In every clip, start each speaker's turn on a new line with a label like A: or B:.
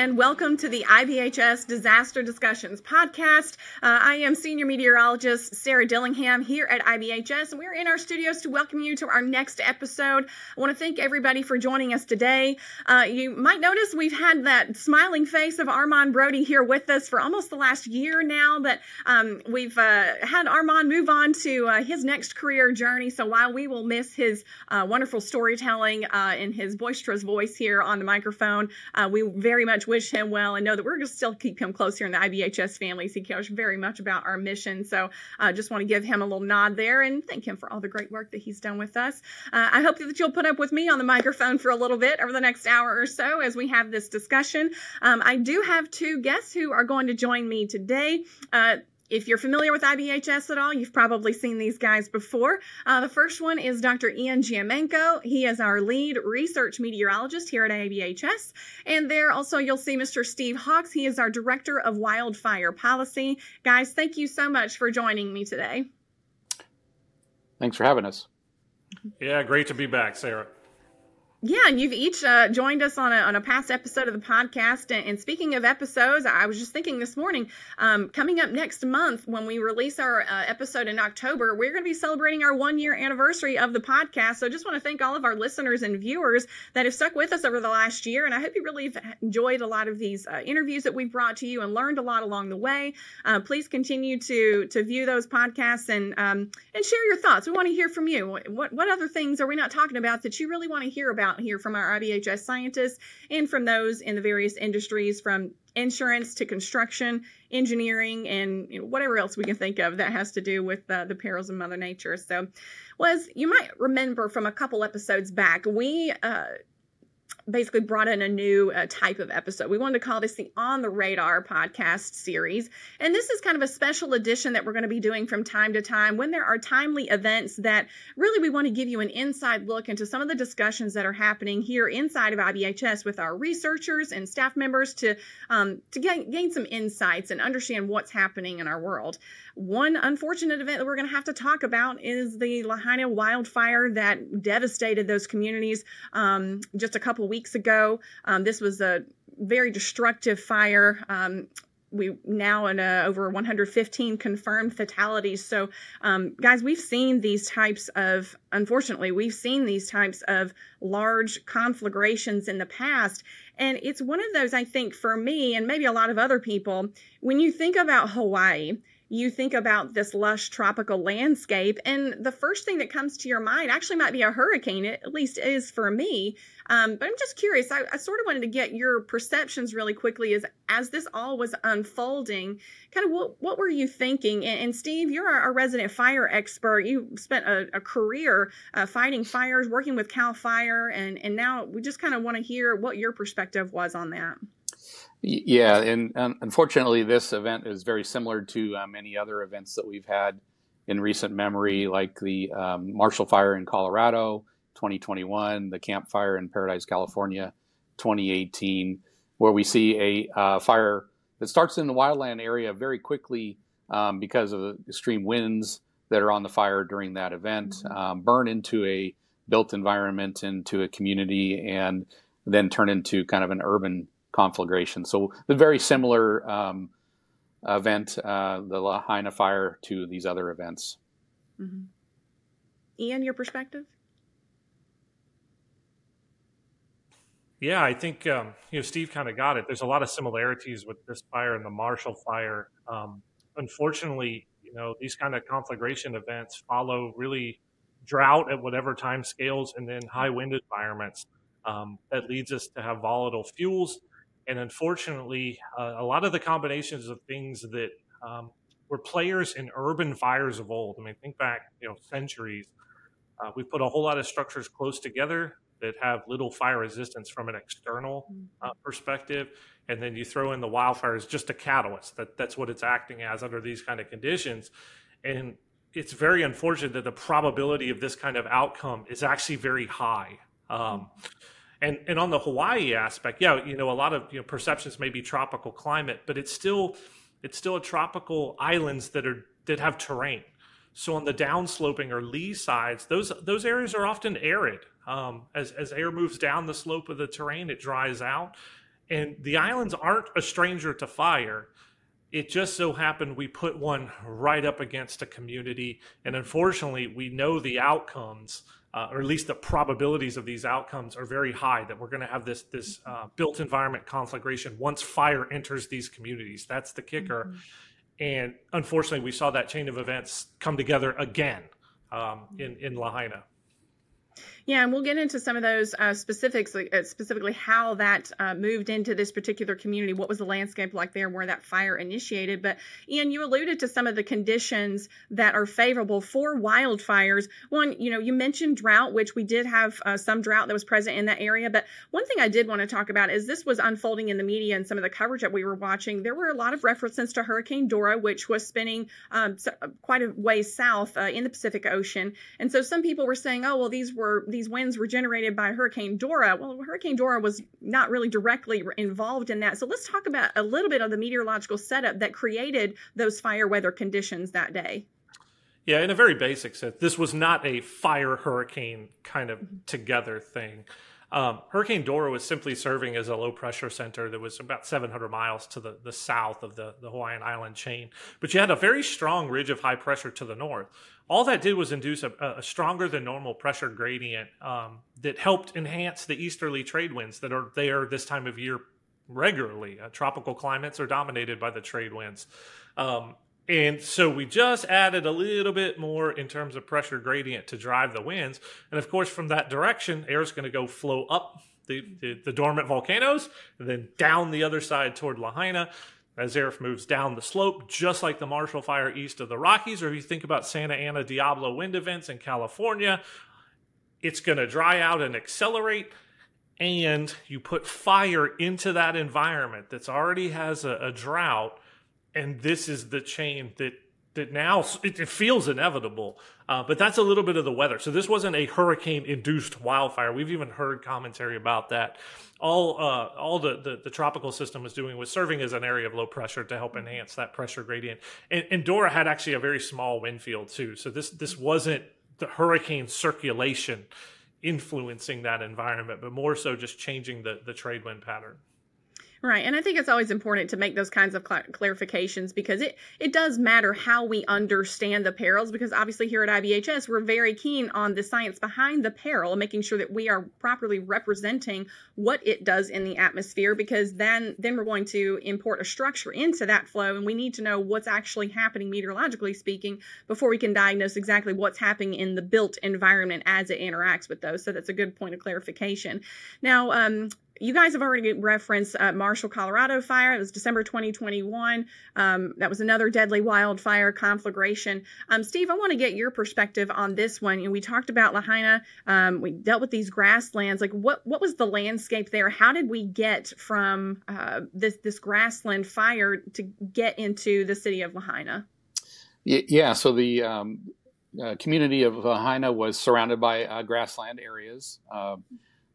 A: and welcome to the IBHS Disaster Discussions podcast. Uh, I am senior meteorologist Sarah Dillingham here at IBHS, and we're in our studios to welcome you to our next episode. I want to thank everybody for joining us today. Uh, you might notice we've had that smiling face of Armand Brody here with us for almost the last year now, but um, we've uh, had Armand move on to uh, his next career journey. So while we will miss his uh, wonderful storytelling uh, and his boisterous voice here on the microphone, we very much wish him well and know that we're going to still keep him close here in the IBHS families. He cares very much about our mission. So I uh, just want to give him a little nod there and thank him for all the great work that he's done with us. Uh, I hope that you'll put up with me on the microphone for a little bit over the next hour or so as we have this discussion. Um, I do have two guests who are going to join me today. Uh, if you're familiar with IBHS at all, you've probably seen these guys before. Uh, the first one is Dr. Ian Giammanco. He is our lead research meteorologist here at IBHS. And there also you'll see Mr. Steve Hawks. He is our director of wildfire policy. Guys, thank you so much for joining me today.
B: Thanks for having us.
C: Yeah, great to be back, Sarah.
A: Yeah, and you've each uh, joined us on a, on a past episode of the podcast. And, and, speaking of episodes, I was just thinking this morning, um, coming up next month when we release our uh, episode in October, we're going to be celebrating our one year anniversary of the podcast. So just want to thank all of our listeners and viewers that have stuck with us over the last year. And I hope you really enjoyed a lot of these uh, interviews that we've brought to you and learned a lot along the way. Uh, please continue to to view those podcasts and um, and share your thoughts. We want to hear from you. What what other things are we not talking about that you really want to hear about? Here from our IBHS scientists and from those in the various industries from insurance to construction, engineering, and you know, whatever else we can think of that has to do with uh, the perils of Mother Nature. So, was you might remember from a couple episodes back, we uh, basically brought in a new uh, type of episode. We wanted to call this the On the Radar podcast series. And this is kind of a special edition that we're going to be doing from time to time when there are timely events that really we want to give you an inside look into some of the discussions that are happening here inside of IBHS with our researchers and staff members to um, to gain, gain some insights and understand what's happening in our world. One unfortunate event that we're going to have to talk about is the Lahaina wildfire that devastated those communities um, just a couple weeks ago. Um, this was a very destructive fire. Um, we now in uh, over 115 confirmed fatalities. So, um, guys, we've seen these types of, unfortunately, we've seen these types of large conflagrations in the past. And it's one of those, I think, for me and maybe a lot of other people, when you think about Hawaii, you think about this lush tropical landscape, and the first thing that comes to your mind actually might be a hurricane. It at least is for me. Um, but I'm just curious. I, I, sort of wanted to get your perceptions really quickly as as this all was unfolding. Kind of what what were you thinking? And, and Steve, you're a, a, resident fire expert. You spent a, a career uh, fighting fires, working with Cal Fire, and and now we just kind of want to hear what your perspective was on that.
B: Yeah, and unfortunately, this event is very similar to uh, many other events that we've had in recent memory, like the um, Marshall Fire in Colorado, 2021, the Camp Fire in Paradise, California, 2018, where we see a uh, fire that starts in the wildland area very quickly um, because of the extreme winds that are on the fire during that event, mm-hmm. um, burn into a built environment, into a community, and then turn into kind of an urban conflagration. So the very similar um, event, uh, the Lahaina fire, to these other events.
A: Mm-hmm. Ian, your perspective?
C: Yeah, I think um, you know Steve kind of got it. There's a lot of similarities with this fire and the Marshall fire. Um, unfortunately, you know these kind of conflagration events follow really drought at whatever time scales and then high wind environments. Um, that leads us to have volatile fuels and unfortunately, uh, a lot of the combinations of things that um, were players in urban fires of old. I mean, think back, you know, centuries. Uh, we put a whole lot of structures close together that have little fire resistance from an external uh, mm-hmm. perspective, and then you throw in the wildfire as just a catalyst. That that's what it's acting as under these kind of conditions, and it's very unfortunate that the probability of this kind of outcome is actually very high. Um, mm-hmm. And and on the Hawaii aspect, yeah, you know, a lot of you know perceptions may be tropical climate, but it's still it's still a tropical islands that are that have terrain. So on the downsloping or lee sides, those those areas are often arid. Um, as as air moves down the slope of the terrain, it dries out, and the islands aren't a stranger to fire. It just so happened we put one right up against a community, and unfortunately, we know the outcomes, uh, or at least the probabilities of these outcomes are very high. That we're going to have this this uh, built environment conflagration once fire enters these communities. That's the kicker. Mm-hmm. And unfortunately, we saw that chain of events come together again um, in in Lahaina.
A: Yeah, and we'll get into some of those uh, specifics, uh, specifically how that uh, moved into this particular community. What was the landscape like there where that fire initiated? But Ian, you alluded to some of the conditions that are favorable for wildfires. One, you know, you mentioned drought, which we did have uh, some drought that was present in that area. But one thing I did want to talk about is this was unfolding in the media and some of the coverage that we were watching. There were a lot of references to Hurricane Dora, which was spinning um, quite a way south uh, in the Pacific Ocean. And so some people were saying, oh, well, these were these winds were generated by Hurricane Dora. Well, Hurricane Dora was not really directly involved in that. So let's talk about a little bit of the meteorological setup that created those fire weather conditions that day.
C: Yeah, in a very basic sense, this was not a fire hurricane kind of together thing. Um, Hurricane Dora was simply serving as a low pressure center that was about 700 miles to the, the south of the, the Hawaiian island chain. But you had a very strong ridge of high pressure to the north. All that did was induce a, a stronger than normal pressure gradient um, that helped enhance the easterly trade winds that are there this time of year regularly. Uh, tropical climates are dominated by the trade winds. Um, and so we just added a little bit more in terms of pressure gradient to drive the winds. And of course, from that direction, air is going to go flow up the, the, the, dormant volcanoes and then down the other side toward Lahaina as air moves down the slope, just like the Marshall Fire east of the Rockies. Or if you think about Santa Ana Diablo wind events in California, it's going to dry out and accelerate and you put fire into that environment that's already has a, a drought and this is the chain that that now it, it feels inevitable. Uh, but that's a little bit of the weather. So this wasn't a hurricane induced wildfire. We've even heard commentary about that. All uh, all the, the, the tropical system was doing was serving as an area of low pressure to help enhance that pressure gradient. And, and Dora had actually a very small wind field too. So this this wasn't the hurricane circulation influencing that environment, but more so just changing the the trade wind pattern.
A: Right. And I think it's always important to make those kinds of cl- clarifications because it, it does matter how we understand the perils because obviously here at IBHS, we're very keen on the science behind the peril and making sure that we are properly representing what it does in the atmosphere because then, then we're going to import a structure into that flow and we need to know what's actually happening meteorologically speaking before we can diagnose exactly what's happening in the built environment as it interacts with those. So that's a good point of clarification. Now, um, you guys have already referenced uh, Marshall, Colorado fire. It was December 2021. Um, that was another deadly wildfire conflagration. Um, Steve, I want to get your perspective on this one. You know, we talked about Lahaina. Um, we dealt with these grasslands. Like, what what was the landscape there? How did we get from uh, this this grassland fire to get into the city of Lahaina?
B: Yeah. So the um, uh, community of Lahaina was surrounded by uh, grassland areas. Uh,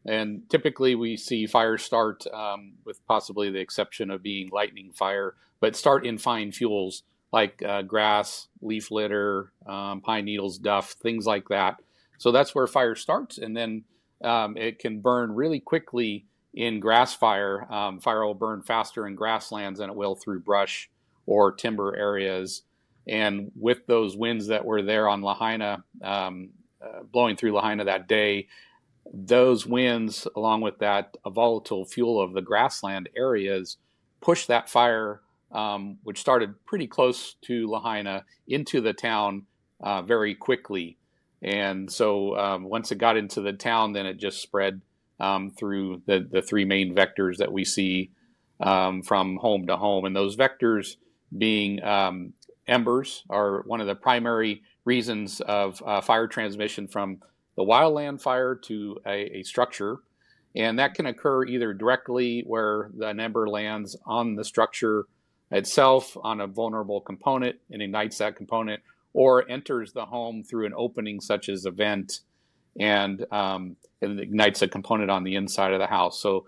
B: and typically we see fires start, um, with possibly the exception of being lightning fire, but start in fine fuels like uh, grass, leaf litter, um, pine needles, duff, things like that. So that's where fire starts. And then um, it can burn really quickly in grass fire. Um, fire will burn faster in grasslands than it will through brush or timber areas. And with those winds that were there on Lahaina, um, uh, blowing through Lahaina that day, those winds, along with that volatile fuel of the grassland areas, pushed that fire, um, which started pretty close to Lahaina, into the town uh, very quickly. And so um, once it got into the town, then it just spread um, through the, the three main vectors that we see um, from home to home. And those vectors being um, embers are one of the primary reasons of uh, fire transmission from the wildland fire to a, a structure. And that can occur either directly where the ember lands on the structure itself on a vulnerable component and ignites that component, or enters the home through an opening such as a vent and, um, and ignites a component on the inside of the house. So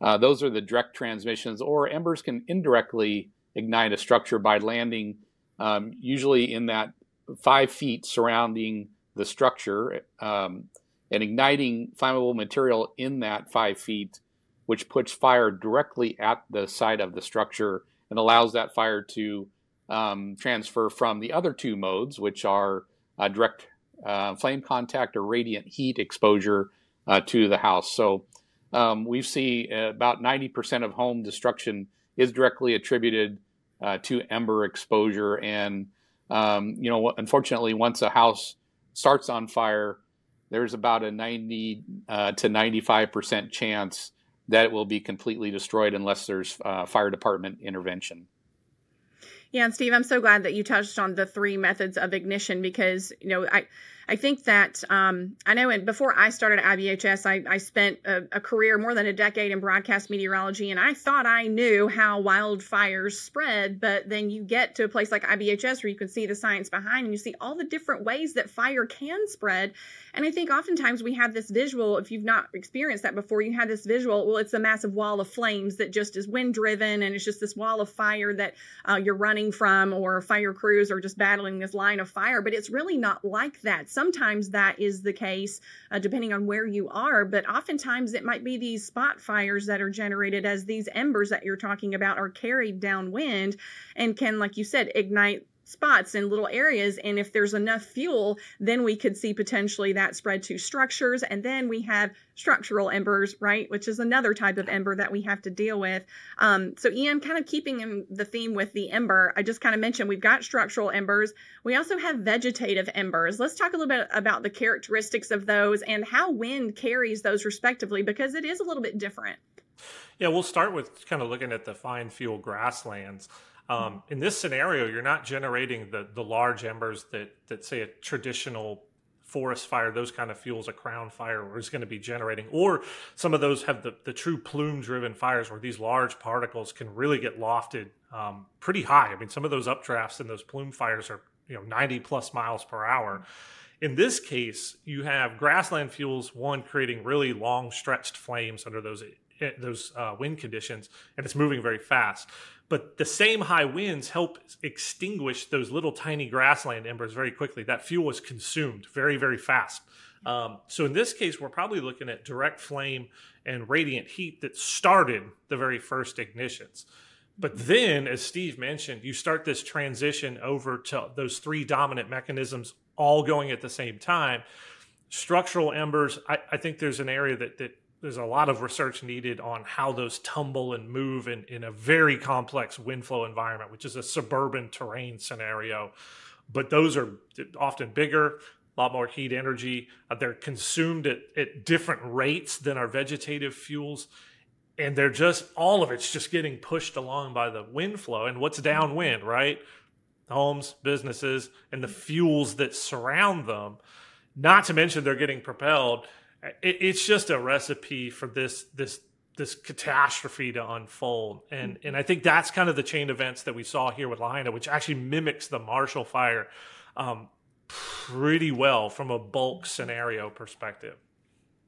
B: uh, those are the direct transmissions, or embers can indirectly ignite a structure by landing um, usually in that five feet surrounding the structure um, and igniting flammable material in that five feet which puts fire directly at the side of the structure and allows that fire to um, transfer from the other two modes, which are uh, direct uh, flame contact or radiant heat exposure uh, to the house. So um, we see about 90% of home destruction is directly attributed uh, to ember exposure. And, um, you know, unfortunately, once a house starts on fire, there's about a 90 uh, to 95% chance that it will be completely destroyed unless there's uh, fire department intervention.
A: Yeah, and Steve, I'm so glad that you touched on the three methods of ignition because, you know, I I think that um, I know and before I started IBHS, I, I spent a, a, career more than a decade in broadcast meteorology, and I thought I knew how wildfires spread. But then you get to a place like IBHS where you can see the science behind, and you see all the different ways that fire can spread. And I think oftentimes we have this visual. If you've not experienced that before, you have this visual. Well, it's a massive wall of flames that just is wind driven, and it's just this wall of fire that uh, you're running from, or fire crews are just battling this line of fire. But it's really not like that sometimes that is the case uh, depending on where you are, but oftentimes it might be these spot fires that are generated as these embers that you're talking about are carried downwind and can, like you said, ignite spots and little areas. And if there's enough fuel, then we could see potentially that spread to structures. And then we have structural embers, right? Which is another type of ember that we have to deal with. Um, so, Ian, kind of keeping in the theme with the ember, I just kind of mentioned we've got structural embers. We also have vegetative embers. Let's talk a little bit about the characteristics of those and how wind carries those respectively, because it is a little bit different.
C: Yeah, we'll start with kind of looking at the fine fuel grasslands. Um, in this scenario, you're not generating the the large embers that that say a traditional forest fire, those kind of fuels, a crown fire is going to be generating, or some of those have the, the true plume driven fires where these large particles can really get lofted um, pretty high. I mean, some of those updrafts and those plume fires are you know 90 plus miles per hour. In this case, you have grassland fuels, one creating really long stretched flames under those those uh, wind conditions, and it's moving very fast but the same high winds help extinguish those little tiny grassland embers very quickly. That fuel is consumed very, very fast. Um, so in this case, we're probably looking at direct flame and radiant heat that started the very first ignitions. But then, as Steve mentioned, you start this transition over to those three dominant mechanisms all going at the same time. Structural embers, I, I think there's an area that, that there's a lot of research needed on how those tumble and move in, in a very complex wind flow environment, which is a suburban terrain scenario. But those are often bigger, a lot more heat energy. Uh, they're consumed at, at different rates than our vegetative fuels. And they're just, all of it's just getting pushed along by the wind flow. And what's downwind, right? Homes, businesses, and the fuels that surround them. Not to mention they're getting propelled it, it's just a recipe for this this this catastrophe to unfold. And mm-hmm. and I think that's kind of the chain events that we saw here with Lahaina, which actually mimics the Marshall Fire um, pretty well from a bulk scenario perspective.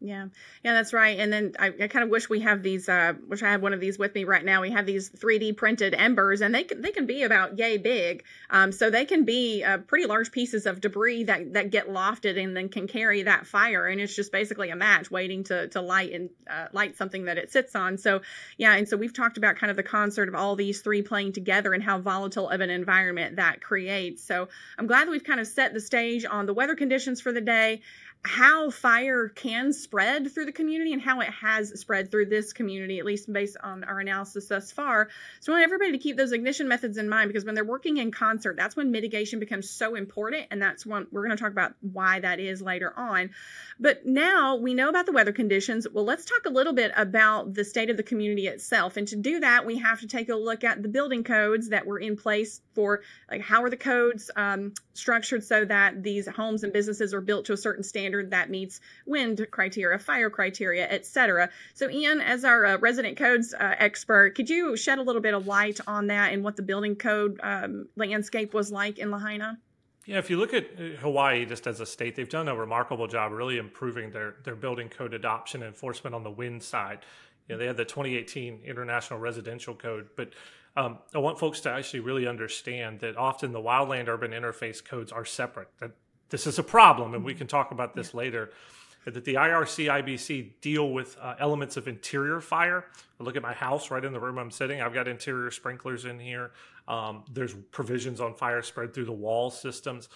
A: Yeah, yeah, that's right. And then I, I kind of wish we have these. Uh, wish I had one of these with me right now. We have these 3D printed embers, and they can they can be about yay big. Um, so they can be uh, pretty large pieces of debris that that get lofted and then can carry that fire. And it's just basically a match waiting to to light and uh, light something that it sits on. So yeah, and so we've talked about kind of the concert of all these three playing together and how volatile of an environment that creates. So I'm glad that we've kind of set the stage on the weather conditions for the day how fire can spread through the community and how it has spread through this community, at least based on our analysis thus far. So I want everybody to keep those ignition methods in mind because when they're working in concert, that's when mitigation becomes so important. And that's when we're going to talk about why that is later on. But now we know about the weather conditions. Well, let's talk a little bit about the state of the community itself. And to do that, we have to take a look at the building codes that were in place for like how are the codes um, structured so that these homes and businesses are built to a certain standard that meets wind criteria, fire criteria, etc. So, Ian, as our uh, resident codes uh, expert, could you shed a little bit of light on that and what the building code um, landscape was like in Lahaina?
C: Yeah, if you look at uh, Hawaii just as a state, they've done a remarkable job really improving their, their building code adoption enforcement on the wind side. You know, they had the 2018 International Residential Code, but um, I want folks to actually really understand that often the wildland urban interface codes are separate. That this is a problem, and we can talk about this later. that the IRC IBC deal with uh, elements of interior fire. I look at my house right in the room I'm sitting. I've got interior sprinklers in here. Um, there's provisions on fire spread through the wall systems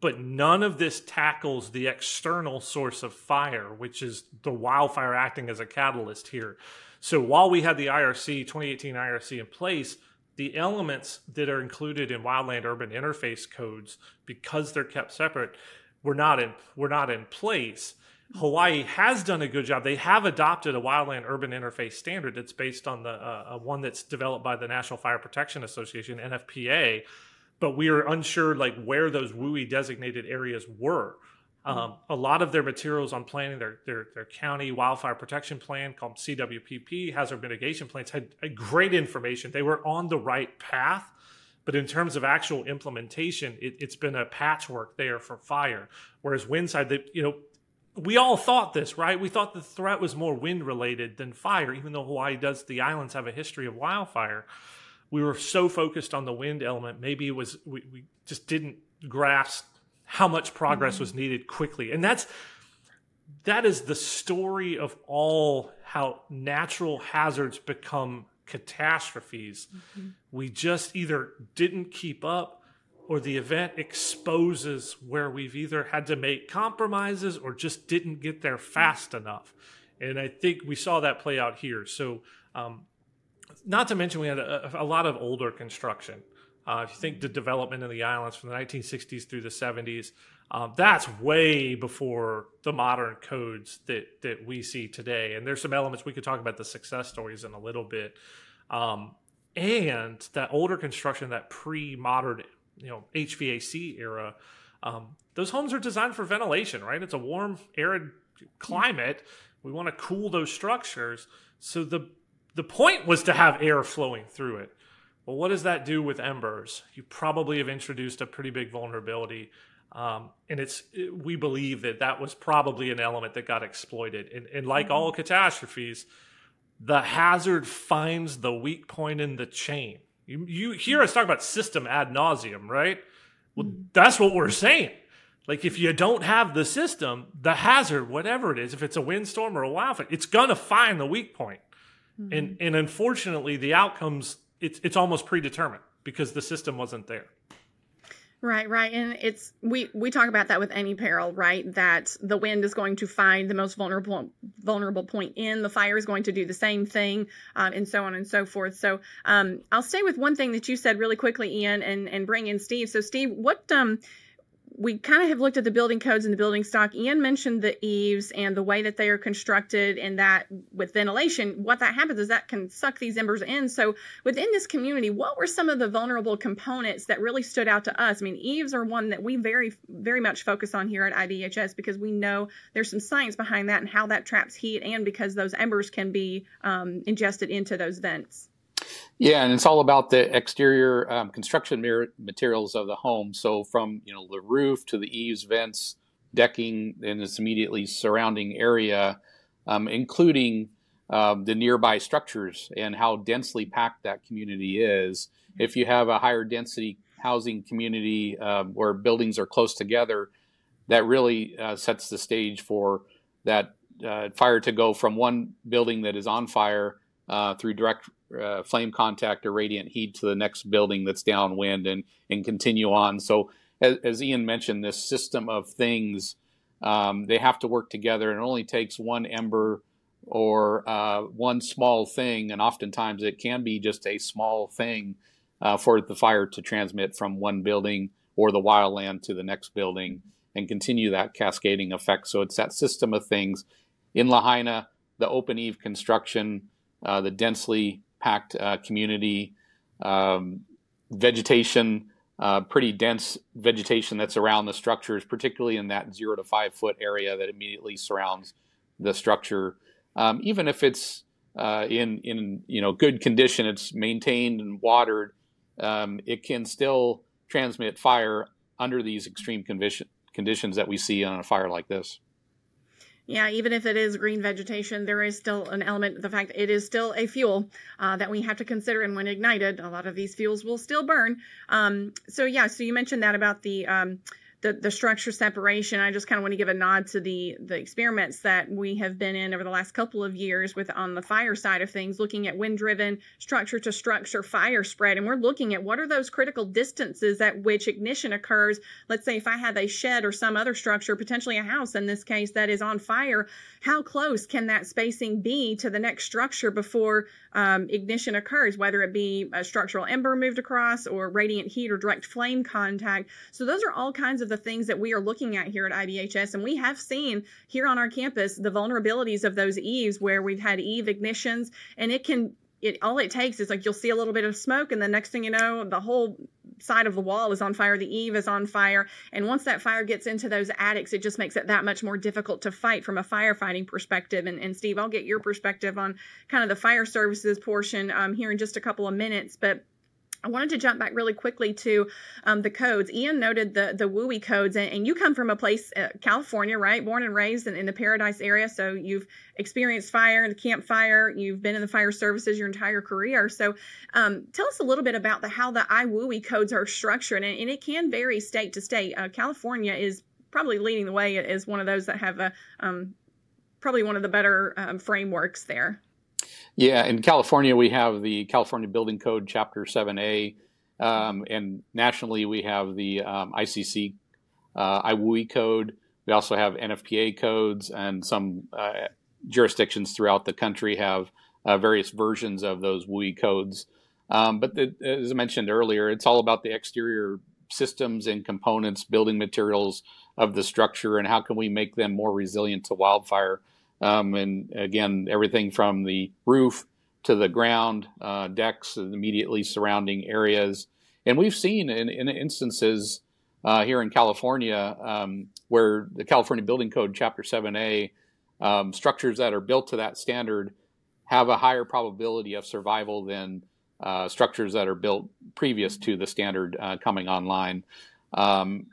C: but none of this tackles the external source of fire, which is the wildfire acting as a catalyst here. So while we had the IRC 2018 IRC in place, the elements that are included in wildland urban interface codes, because they're kept separate, were not in were not in place. Hawaii has done a good job. They have adopted a wildland urban interface standard that's based on the uh, one that's developed by the National Fire Protection Association (NFPA), but we are unsure like where those WUI designated areas were. Mm-hmm. Um, a lot of their materials on planning their, their, their county wildfire protection plan called CWPP hazard mitigation plans had, great information. They were on the right path, but in terms of actual implementation, it, has been a patchwork there for fire. Whereas windside, you know, we all thought this, right? We thought the threat was more wind related than fire, even though Hawaii does. The islands have a history of wildfire we were so focused on the wind element, maybe it was we, we just didn't grasp how much progress mm-hmm. was needed quickly. And that's that is the story of all how natural hazards become catastrophes. Mm-hmm. We just either didn't keep up or the event exposes where we've either had to make compromises or just didn't get there fast enough. And I think we saw that play out here. So um, not to mention we had a, a lot of older construction. Uh, if you think the development in the islands from the 1960s through the 70s, um, that's way before the modern codes that that we see today. And there's some elements we could talk about the success stories in a little bit, um, and that older construction, that pre-modern, you know, HVAC era. Um, those homes are designed for ventilation, right? It's a warm, arid climate. We want to cool those structures. So the the point was to have air flowing through it. Well, what does that do with embers? You probably have introduced a pretty big vulnerability. Um, and it's we believe that that was probably an element that got exploited. And, and like all mm-hmm. catastrophes, the hazard finds the weak point in the chain. You, you hear us talk about system ad nauseum, right? Well, mm-hmm. that's what we're saying. Like if you don't have the system, the hazard, whatever it is, if it's a windstorm or a wildfire, it's gonna find the weak point. Mm-hmm. And and unfortunately, the outcomes it's it's almost predetermined because the system wasn't there.
A: Right, right. And it's we we talk about that with any peril, right? That the wind is going to find the most vulnerable vulnerable point in, the fire is going to do the same thing, um, and so on and so forth. So um, I'll stay with one thing that you said really quickly, Ian, and and bring in Steve. So Steve, what um we kind of have looked at the building codes and the building stock. Ian mentioned the eaves and the way that they are constructed, and that with ventilation, what that happens is that can suck these embers in. So, within this community, what were some of the vulnerable components that really stood out to us? I mean, eaves are one that we very, very much focus on here at IBHS because we know there's some science behind that and how that traps heat, and because those embers can be um, ingested into those vents.
B: Yeah, and it's all about the exterior um, construction materials of the home. So from you know the roof to the eaves, vents, decking, and its immediately surrounding area, um, including um, the nearby structures and how densely packed that community is. If you have a higher density housing community um, where buildings are close together, that really uh, sets the stage for that uh, fire to go from one building that is on fire uh, through direct uh, flame contact or radiant heat to the next building that's downwind and, and continue on. So, as, as Ian mentioned, this system of things, um, they have to work together, and it only takes one ember or uh, one small thing, and oftentimes it can be just a small thing uh, for the fire to transmit from one building or the wildland to the next building and continue that cascading effect. So, it's that system of things. In Lahaina, the open eave construction, uh, the densely packed uh, community, um, vegetation, uh, pretty dense vegetation that's around the structures, particularly in that zero to five foot area that immediately surrounds the structure. Um, even if it's uh, in in you know good condition, it's maintained and watered, um, it can still transmit fire under these extreme condition, conditions that we see on a fire like this.
A: Yeah, even if it is green vegetation, there is still an element, the fact that it is still a fuel uh, that we have to consider. And when ignited, a lot of these fuels will still burn. Um, so, yeah, so you mentioned that about the. Um, the, the structure separation, I just kind of want to give a nod to the the experiments that we have been in over the last couple of years with on the fire side of things, looking at wind driven structure to structure fire spread, and we're looking at what are those critical distances at which ignition occurs. Let's say if I have a shed or some other structure, potentially a house in this case, that is on fire, how close can that spacing be to the next structure before um, ignition occurs, whether it be a structural ember moved across or radiant heat or direct flame contact? So those are all kinds of the things that we are looking at here at IBHS. And we have seen here on our campus the vulnerabilities of those eaves where we've had eave ignitions and it can it all it takes is like you'll see a little bit of smoke and the next thing you know the whole side of the wall is on fire the eave is on fire and once that fire gets into those attics it just makes it that much more difficult to fight from a firefighting perspective and, and steve i'll get your perspective on kind of the fire services portion um, here in just a couple of minutes but I wanted to jump back really quickly to um, the codes. Ian noted the the WUI codes, and, and you come from a place, uh, California, right? Born and raised in, in, the Paradise area, so you've experienced fire, the Camp Fire. You've been in the fire services your entire career. So, um, tell us a little bit about the how the IWUI codes are structured, and, and it can vary state to state. Uh, California is probably leading the way as one of those that have a um, probably one of the better um, frameworks there.
B: Yeah, in California, we have the California Building Code, Chapter 7A, um, and nationally, we have the um, ICC uh, IWUI code. We also have NFPA codes, and some uh, jurisdictions throughout the country have uh, various versions of those WUI codes. Um, but the, as I mentioned earlier, it's all about the exterior systems and components, building materials of the structure, and how can we make them more resilient to wildfire. Um, and again, everything from the roof to the ground, uh, decks, and immediately surrounding areas. And we've seen in, in instances uh, here in California um, where the California Building Code, Chapter 7A, um, structures that are built to that standard have a higher probability of survival than uh, structures that are built previous to the standard uh, coming online. Um,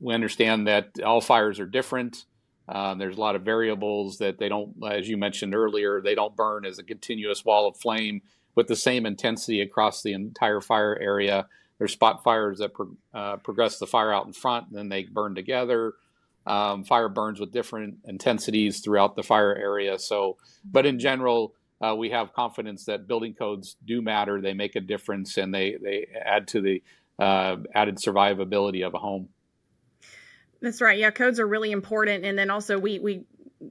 B: we understand that all fires are different. Uh, there's a lot of variables that they don't, as you mentioned earlier, they don't burn as a continuous wall of flame with the same intensity across the entire fire area. There's spot fires that pro- uh, progress the fire out in front, and then they burn together. Um, fire burns with different intensities throughout the fire area. So, but in general, uh, we have confidence that building codes do matter. They make a difference, and they they add to the uh, added survivability of a home.
A: That's right. Yeah, codes are really important. And then also we we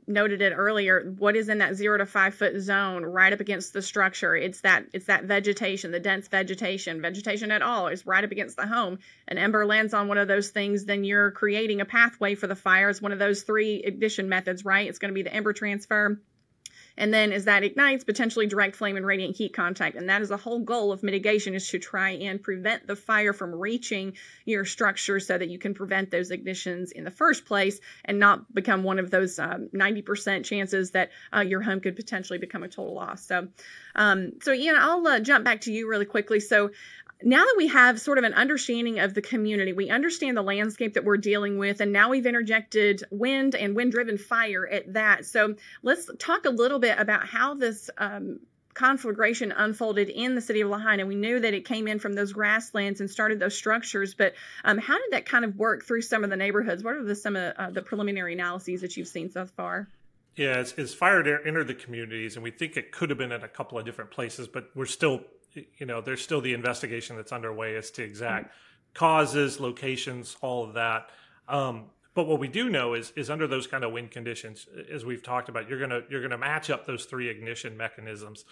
A: noted it earlier what is in that zero to five foot zone right up against the structure? It's that it's that vegetation the dense vegetation. Vegetation at all is right up against the home. An ember lands on one of those things then you're creating a pathway for the fire. It's one of those three ignition methods right? It's going to be the ember transfer and then as that ignites, potentially direct flame and radiant heat contact. And that is the whole goal of mitigation is to try and prevent the fire from reaching your structure so that you can prevent those ignitions in the first place and not become one of those um, 90% chances that uh, your home could potentially become a total loss. So, um, so Ian, I'll uh, jump back to you really quickly. So now that we have sort of an understanding of the community, we understand the landscape that we're dealing with, and now we've interjected wind and wind driven fire at that. So let's talk a little bit about how this um, conflagration unfolded in the city of Lahaina. We knew that it came in from those grasslands and started those structures, but um, how did that kind of work through some of the neighborhoods? What are the, some of uh, the preliminary analyses that you've seen so far?
C: Yeah, it's, it's fire entered the communities, and we think it could have been in a couple of different places, but we're still you know, there's still the investigation that's underway as to exact causes, locations, all of that. Um, but what we do know is is under those kind of wind conditions, as we've talked about, you're gonna you're gonna match up those three ignition mechanisms.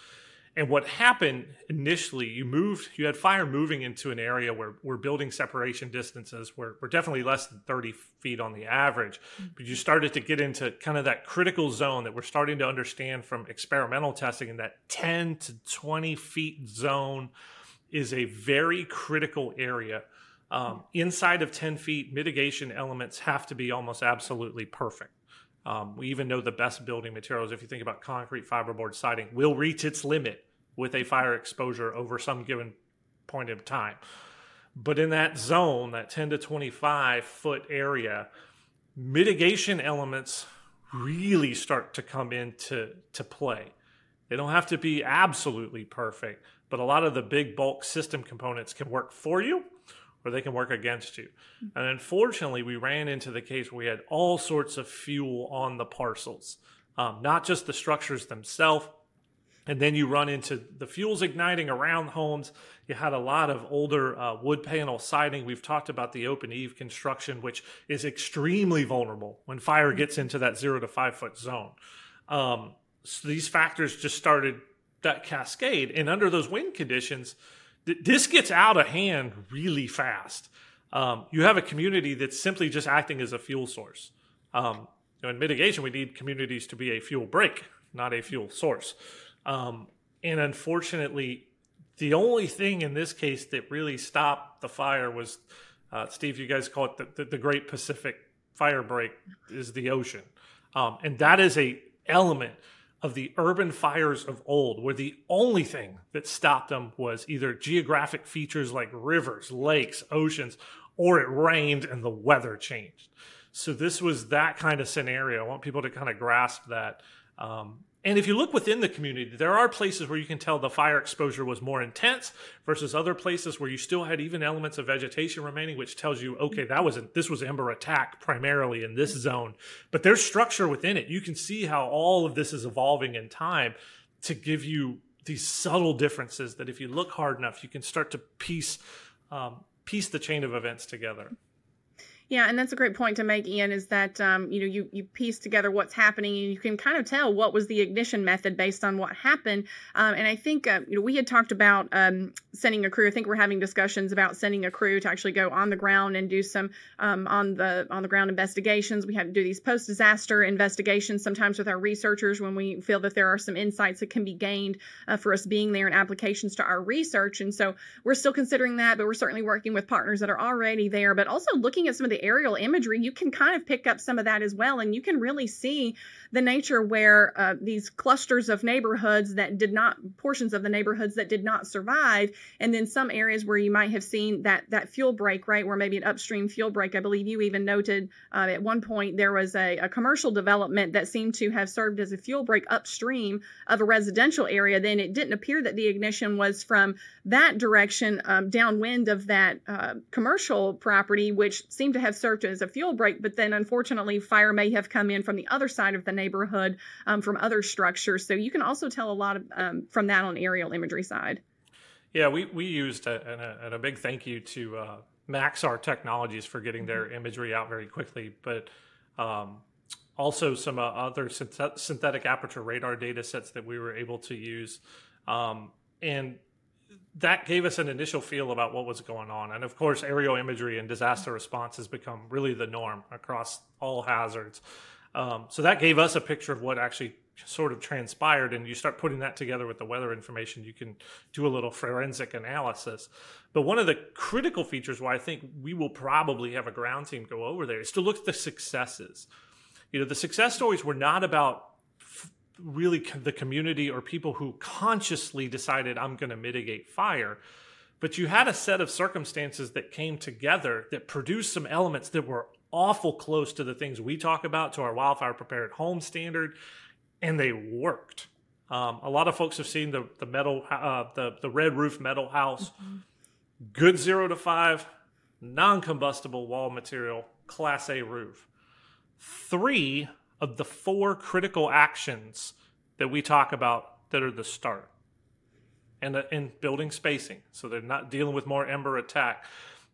C: And what happened initially, you moved, you had fire moving into an area where, where building separation distances were, were definitely less than 30 feet on the average. Mm-hmm. But you started to get into kind of that critical zone that we're starting to understand from experimental testing, and that 10 to 20 feet zone is a very critical area. Um, inside of 10 feet, mitigation elements have to be almost absolutely perfect. Um, we even know the best building materials, if you think about concrete fiberboard siding, will reach its limit with a fire exposure over some given point of time. But in that zone, that 10 to 25 foot area, mitigation elements really start to come into to play. They don't have to be absolutely perfect, but a lot of the big bulk system components can work for you or they can work against you. And unfortunately, we ran into the case where we had all sorts of fuel on the parcels, um, not just the structures themselves. And then you run into the fuels igniting around homes. You had a lot of older uh, wood panel siding. We've talked about the open eave construction, which is extremely vulnerable when fire gets into that zero to five foot zone. Um, so these factors just started that cascade. And under those wind conditions, th- this gets out of hand really fast. Um, you have a community that's simply just acting as a fuel source. Um, in mitigation, we need communities to be a fuel break, not a fuel source. Um, and unfortunately, the only thing in this case that really stopped the fire was, uh, Steve, you guys call it the, the, the, Great Pacific Fire Break, is the ocean. Um, and that is a element of the urban fires of old, where the only thing that stopped them was either geographic features like rivers, lakes, oceans, or it rained and the weather changed. So this was that kind of scenario. I want people to kind of grasp that. Um, and if you look within the community, there are places where you can tell the fire exposure was more intense versus other places where you still had even elements of vegetation remaining, which tells you, okay, that was a, this was ember attack primarily in this zone. But there's structure within it. You can see how all of this is evolving in time to give you these subtle differences that if you look hard enough, you can start to piece um, piece the chain of events together.
A: Yeah, and that's a great point to make, Ian. Is that um, you know you you piece together what's happening and you can kind of tell what was the ignition method based on what happened. Um, and I think uh, you know we had talked about um, sending a crew. I think we're having discussions about sending a crew to actually go on the ground and do some um, on the on the ground investigations. We have to do these post disaster investigations sometimes with our researchers when we feel that there are some insights that can be gained uh, for us being there and applications to our research. And so we're still considering that, but we're certainly working with partners that are already there, but also looking at some of the aerial imagery, you can kind of pick up some of that as well. And you can really see the nature where uh, these clusters of neighborhoods that did not, portions of the neighborhoods that did not survive. And then some areas where you might have seen that, that fuel break, right? Where maybe an upstream fuel break. I believe you even noted uh, at one point there was a, a commercial development that seemed to have served as a fuel break upstream of a residential area. Then it didn't appear that the ignition was from that direction um, downwind of that uh, commercial property, which seemed to have served as a fuel break, but then unfortunately, fire may have come in from the other side of the neighborhood um, from other structures. So you can also tell a lot of, um, from that on aerial imagery side.
C: Yeah, we, we used, a, and, a, and a big thank you to uh, Maxar Technologies for getting their mm-hmm. imagery out very quickly, but um, also some uh, other synthetic aperture radar data sets that we were able to use. Um, and that gave us an initial feel about what was going on. And of course, aerial imagery and disaster response has become really the norm across all hazards. Um, so that gave us a picture of what actually sort of transpired. And you start putting that together with the weather information, you can do a little forensic analysis. But one of the critical features why I think we will probably have a ground team go over there is to look at the successes. You know, the success stories were not about really the community or people who consciously decided I'm going to mitigate fire. But you had a set of circumstances that came together that produced some elements that were awful close to the things we talk about to our wildfire prepared home standard, and they worked. Um, a lot of folks have seen the the metal uh, the the red roof metal house, mm-hmm. good zero to five, non combustible wall material, class A roof. Three of the four critical actions that we talk about that are the start and uh, building spacing so they're not dealing with more ember attack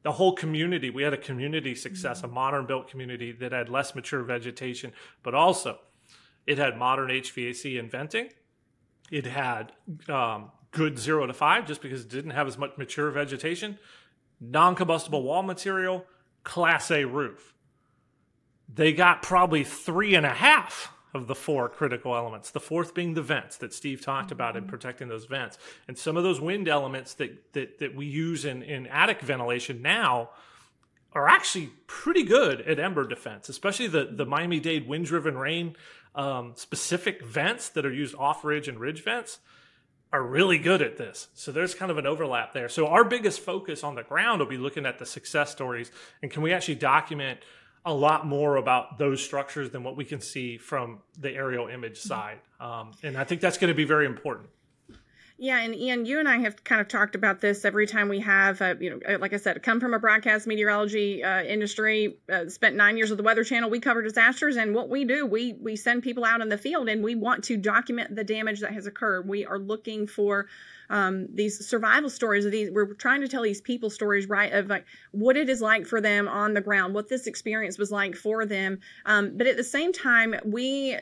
C: the whole community we had a community success mm-hmm. a modern built community that had less mature vegetation but also it had modern hvac and venting it had um, good zero to five just because it didn't have as much mature vegetation non-combustible wall material class a roof they got probably three and a half of the four critical elements. The fourth being the vents that Steve talked mm-hmm. about in mm-hmm. protecting those vents. And some of those wind elements that that, that we use in, in attic ventilation now are actually pretty good at ember defense, especially the, the Miami Dade wind driven rain um, specific vents that are used off ridge and ridge vents are really good at this. So there's kind of an overlap there. So our biggest focus on the ground will be looking at the success stories and can we actually document a lot more about those structures than what we can see from the aerial image side. Um, and I think that's going to be very important.
A: Yeah, and Ian, you and I have kind of talked about this every time we have, uh, you know, uh, like I said, come from a broadcast meteorology uh, industry, uh, spent nine years with the Weather Channel. We cover disasters, and what we do, we we send people out in the field, and we want to document the damage that has occurred. We are looking for um, these survival stories of these. We're trying to tell these people stories, right, of like what it is like for them on the ground, what this experience was like for them. Um, but at the same time, we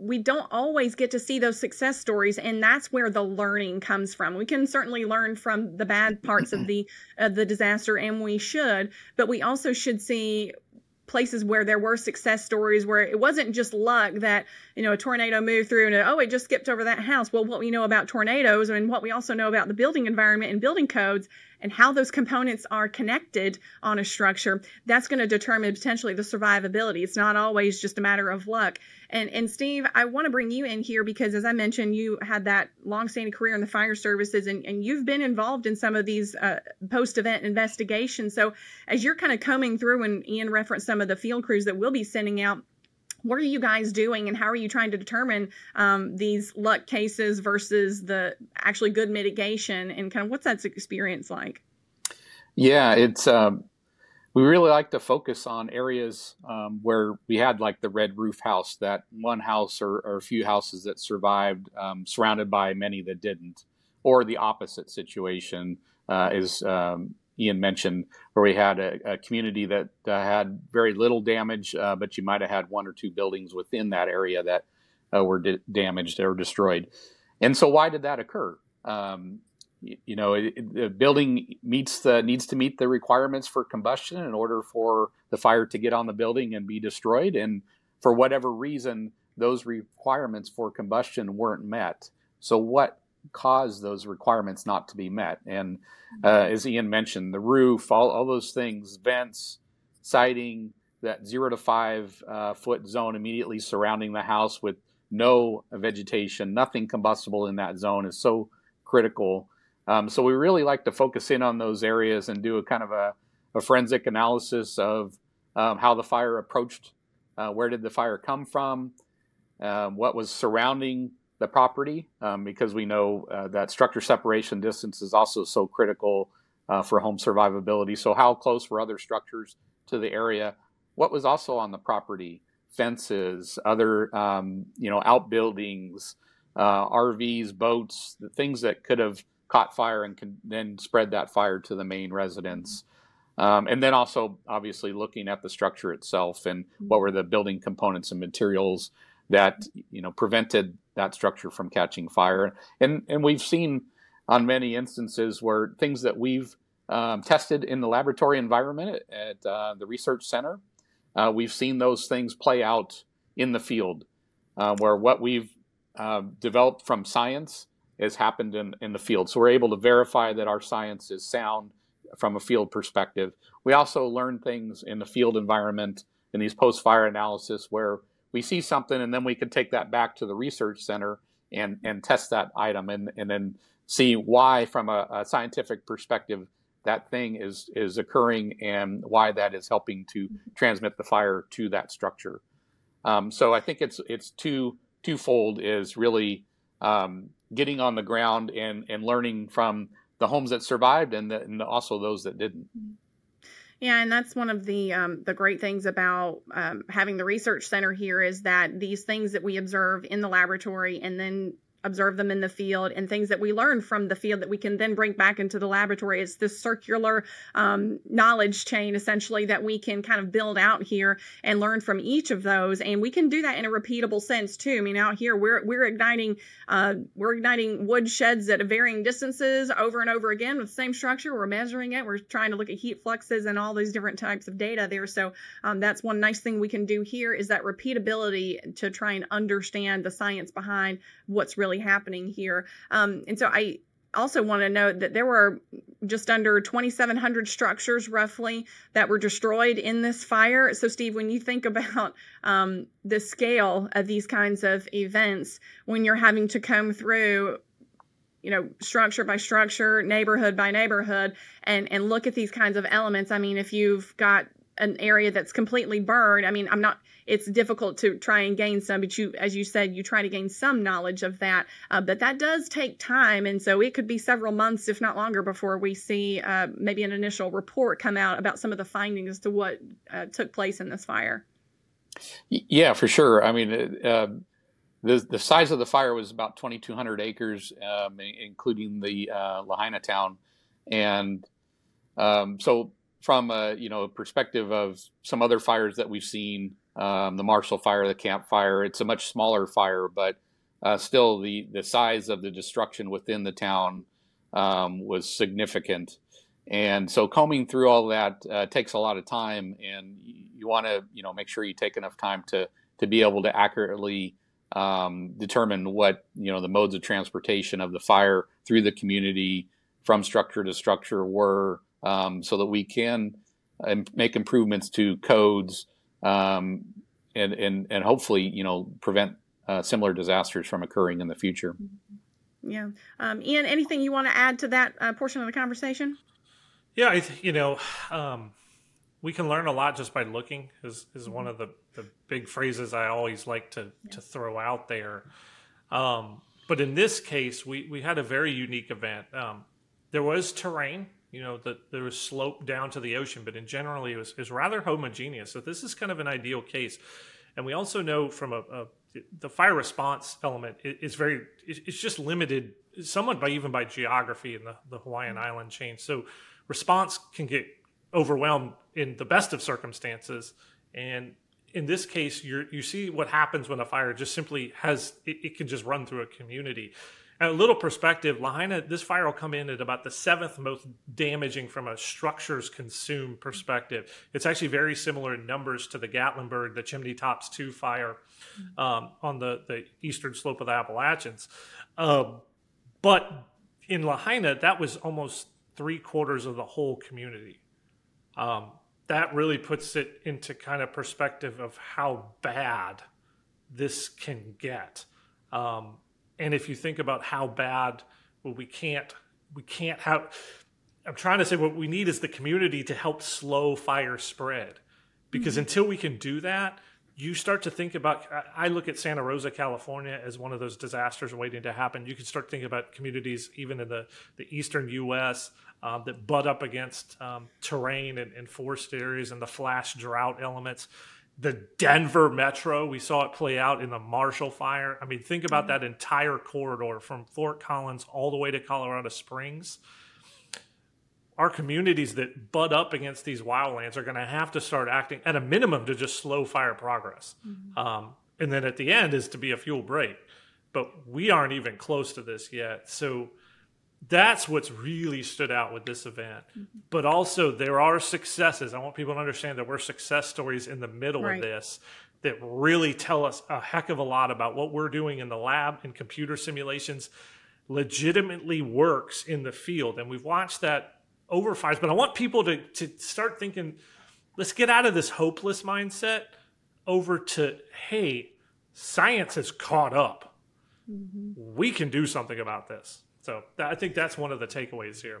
A: we don't always get to see those success stories and that's where the learning comes from we can certainly learn from the bad parts of the of the disaster and we should but we also should see places where there were success stories where it wasn't just luck that you know a tornado moved through and oh it just skipped over that house. Well what we know about tornadoes and what we also know about the building environment and building codes and how those components are connected on a structure, that's going to determine potentially the survivability. It's not always just a matter of luck. And and Steve, I want to bring you in here because as I mentioned, you had that long-standing career in the fire services and, and you've been involved in some of these uh, post-event investigations. So as you're kind of coming through and Ian referenced some of the field crews that we'll be sending out what are you guys doing and how are you trying to determine um, these luck cases versus the actually good mitigation and kind of what's that experience like?
B: Yeah it's um, we really like to focus on areas um, where we had like the red roof house that one house or, or a few houses that survived um, surrounded by many that didn't or the opposite situation uh, is um, Ian mentioned, where we had a, a community that uh, had very little damage, uh, but you might have had one or two buildings within that area that uh, were damaged or destroyed. And so, why did that occur? Um, you, you, know, it, the building meets the needs to meet the requirements for combustion in order for the fire to get on the building and be destroyed. And for whatever reason, those requirements for combustion weren't met. So, what cause those requirements not to be met. And uh, as Ian mentioned, the roof, all, all those things, vents, siding, that zero to five uh, foot zone immediately surrounding the house with no vegetation, nothing combustible in that zone is so critical. Um, so we really like to focus in on those areas and do a kind of a, a forensic analysis of um, how the fire approached, uh, where did the fire come from, um, what was surrounding the property um, because we know uh, that structure separation distance is also so critical uh, for home survivability. So, how close were other structures to the area? What was also on the property? Fences, other um, you know outbuildings, uh, RVs, boats, the things that could have caught fire and can then spread that fire to the main residence. Um, and then also obviously looking at the structure itself and what were the building components and materials that you know prevented that structure from catching fire. And and we've seen on many instances where things that we've um, tested in the laboratory environment at, uh, the research center, uh, we've seen those things play out in the field, uh, where what we've uh, developed from science has happened in, in the field. So we're able to verify that our science is sound from a field perspective. We also learn things in the field environment in these post-fire analysis where we see something and then we can take that back to the research center and, and test that item and, and then see why from a, a scientific perspective that thing is is occurring and why that is helping to transmit the fire to that structure. Um, so I think it's it's two twofold is really um, getting on the ground and and learning from the homes that survived and, the, and also those that didn't. Mm-hmm.
A: Yeah, and that's one of the um, the great things about um, having the research center here is that these things that we observe in the laboratory and then observe them in the field and things that we learn from the field that we can then bring back into the laboratory. It's this circular um, knowledge chain essentially that we can kind of build out here and learn from each of those. And we can do that in a repeatable sense too. I mean, out here we're we're igniting uh, we're igniting wood sheds at varying distances over and over again with the same structure. We're measuring it. We're trying to look at heat fluxes and all these different types of data there. So um, that's one nice thing we can do here is that repeatability to try and understand the science behind what's really really happening here. Um, and so I also want to note that there were just under 2,700 structures roughly that were destroyed in this fire. So, Steve, when you think about um, the scale of these kinds of events, when you're having to come through, you know, structure by structure, neighborhood by neighborhood, and and look at these kinds of elements. I mean, if you've got an area that's completely burned. I mean, I'm not. It's difficult to try and gain some, but you, as you said, you try to gain some knowledge of that. Uh, but that does take time, and so it could be several months, if not longer, before we see uh, maybe an initial report come out about some of the findings as to what uh, took place in this fire.
B: Yeah, for sure. I mean, uh, the the size of the fire was about 2,200 acres, um, including the uh, Lahaina town, and um, so from a you know perspective of some other fires that we've seen, um, the Marshall Fire, the Camp Fire, it's a much smaller fire, but uh, still the the size of the destruction within the town um, was significant. And so combing through all that uh, takes a lot of time, and you want to you know make sure you take enough time to to be able to accurately um, determine what you know the modes of transportation of the fire through the community from structure to structure were, um, so that we can um, make improvements to codes um, and, and and hopefully you know prevent uh, similar disasters from occurring in the future.
A: Yeah, um, Ian, anything you want to add to that uh, portion of the conversation?
C: Yeah, I th- you know, um, we can learn a lot just by looking. Is is mm-hmm. one of the, the big phrases I always like to yeah. to throw out there. Um, but in this case, we we had a very unique event. Um, there was terrain, you know, that there was slope down to the ocean, but in generally it was, it was rather homogeneous. So this is kind of an ideal case. And we also know from a, a the fire response element is very it's just limited somewhat by even by geography in the, the Hawaiian mm-hmm. island chain. So response can get overwhelmed in the best of circumstances. And in this case, you you see what happens when a fire just simply has it, it can just run through a community. A little perspective, Lahaina, this fire will come in at about the seventh most damaging from a structures consumed perspective. It's actually very similar in numbers to the Gatlinburg, the Chimney Tops 2 fire um, on the, the eastern slope of the Appalachians. Um, but in Lahaina, that was almost three quarters of the whole community. Um, that really puts it into kind of perspective of how bad this can get. Um, and if you think about how bad, well, we can't, we can't have. I'm trying to say what we need is the community to help slow fire spread, because mm-hmm. until we can do that, you start to think about i look at santa rosa california as one of those disasters waiting to happen you can start thinking about communities even in the, the eastern us um, that butt up against um, terrain and, and forest areas and the flash drought elements the denver metro we saw it play out in the marshall fire i mean think about mm-hmm. that entire corridor from fort collins all the way to colorado springs our communities that butt up against these wildlands are going to have to start acting at a minimum to just slow fire progress. Mm-hmm. Um, and then at the end is to be a fuel break. But we aren't even close to this yet. So that's what's really stood out with this event. Mm-hmm. But also, there are successes. I want people to understand that we're success stories in the middle right. of this that really tell us a heck of a lot about what we're doing in the lab and computer simulations legitimately works in the field. And we've watched that over fires. But I want people to to start thinking, let's get out of this hopeless mindset over to hey, science has caught up. Mm-hmm. We can do something about this. So I think that's one of the takeaways here.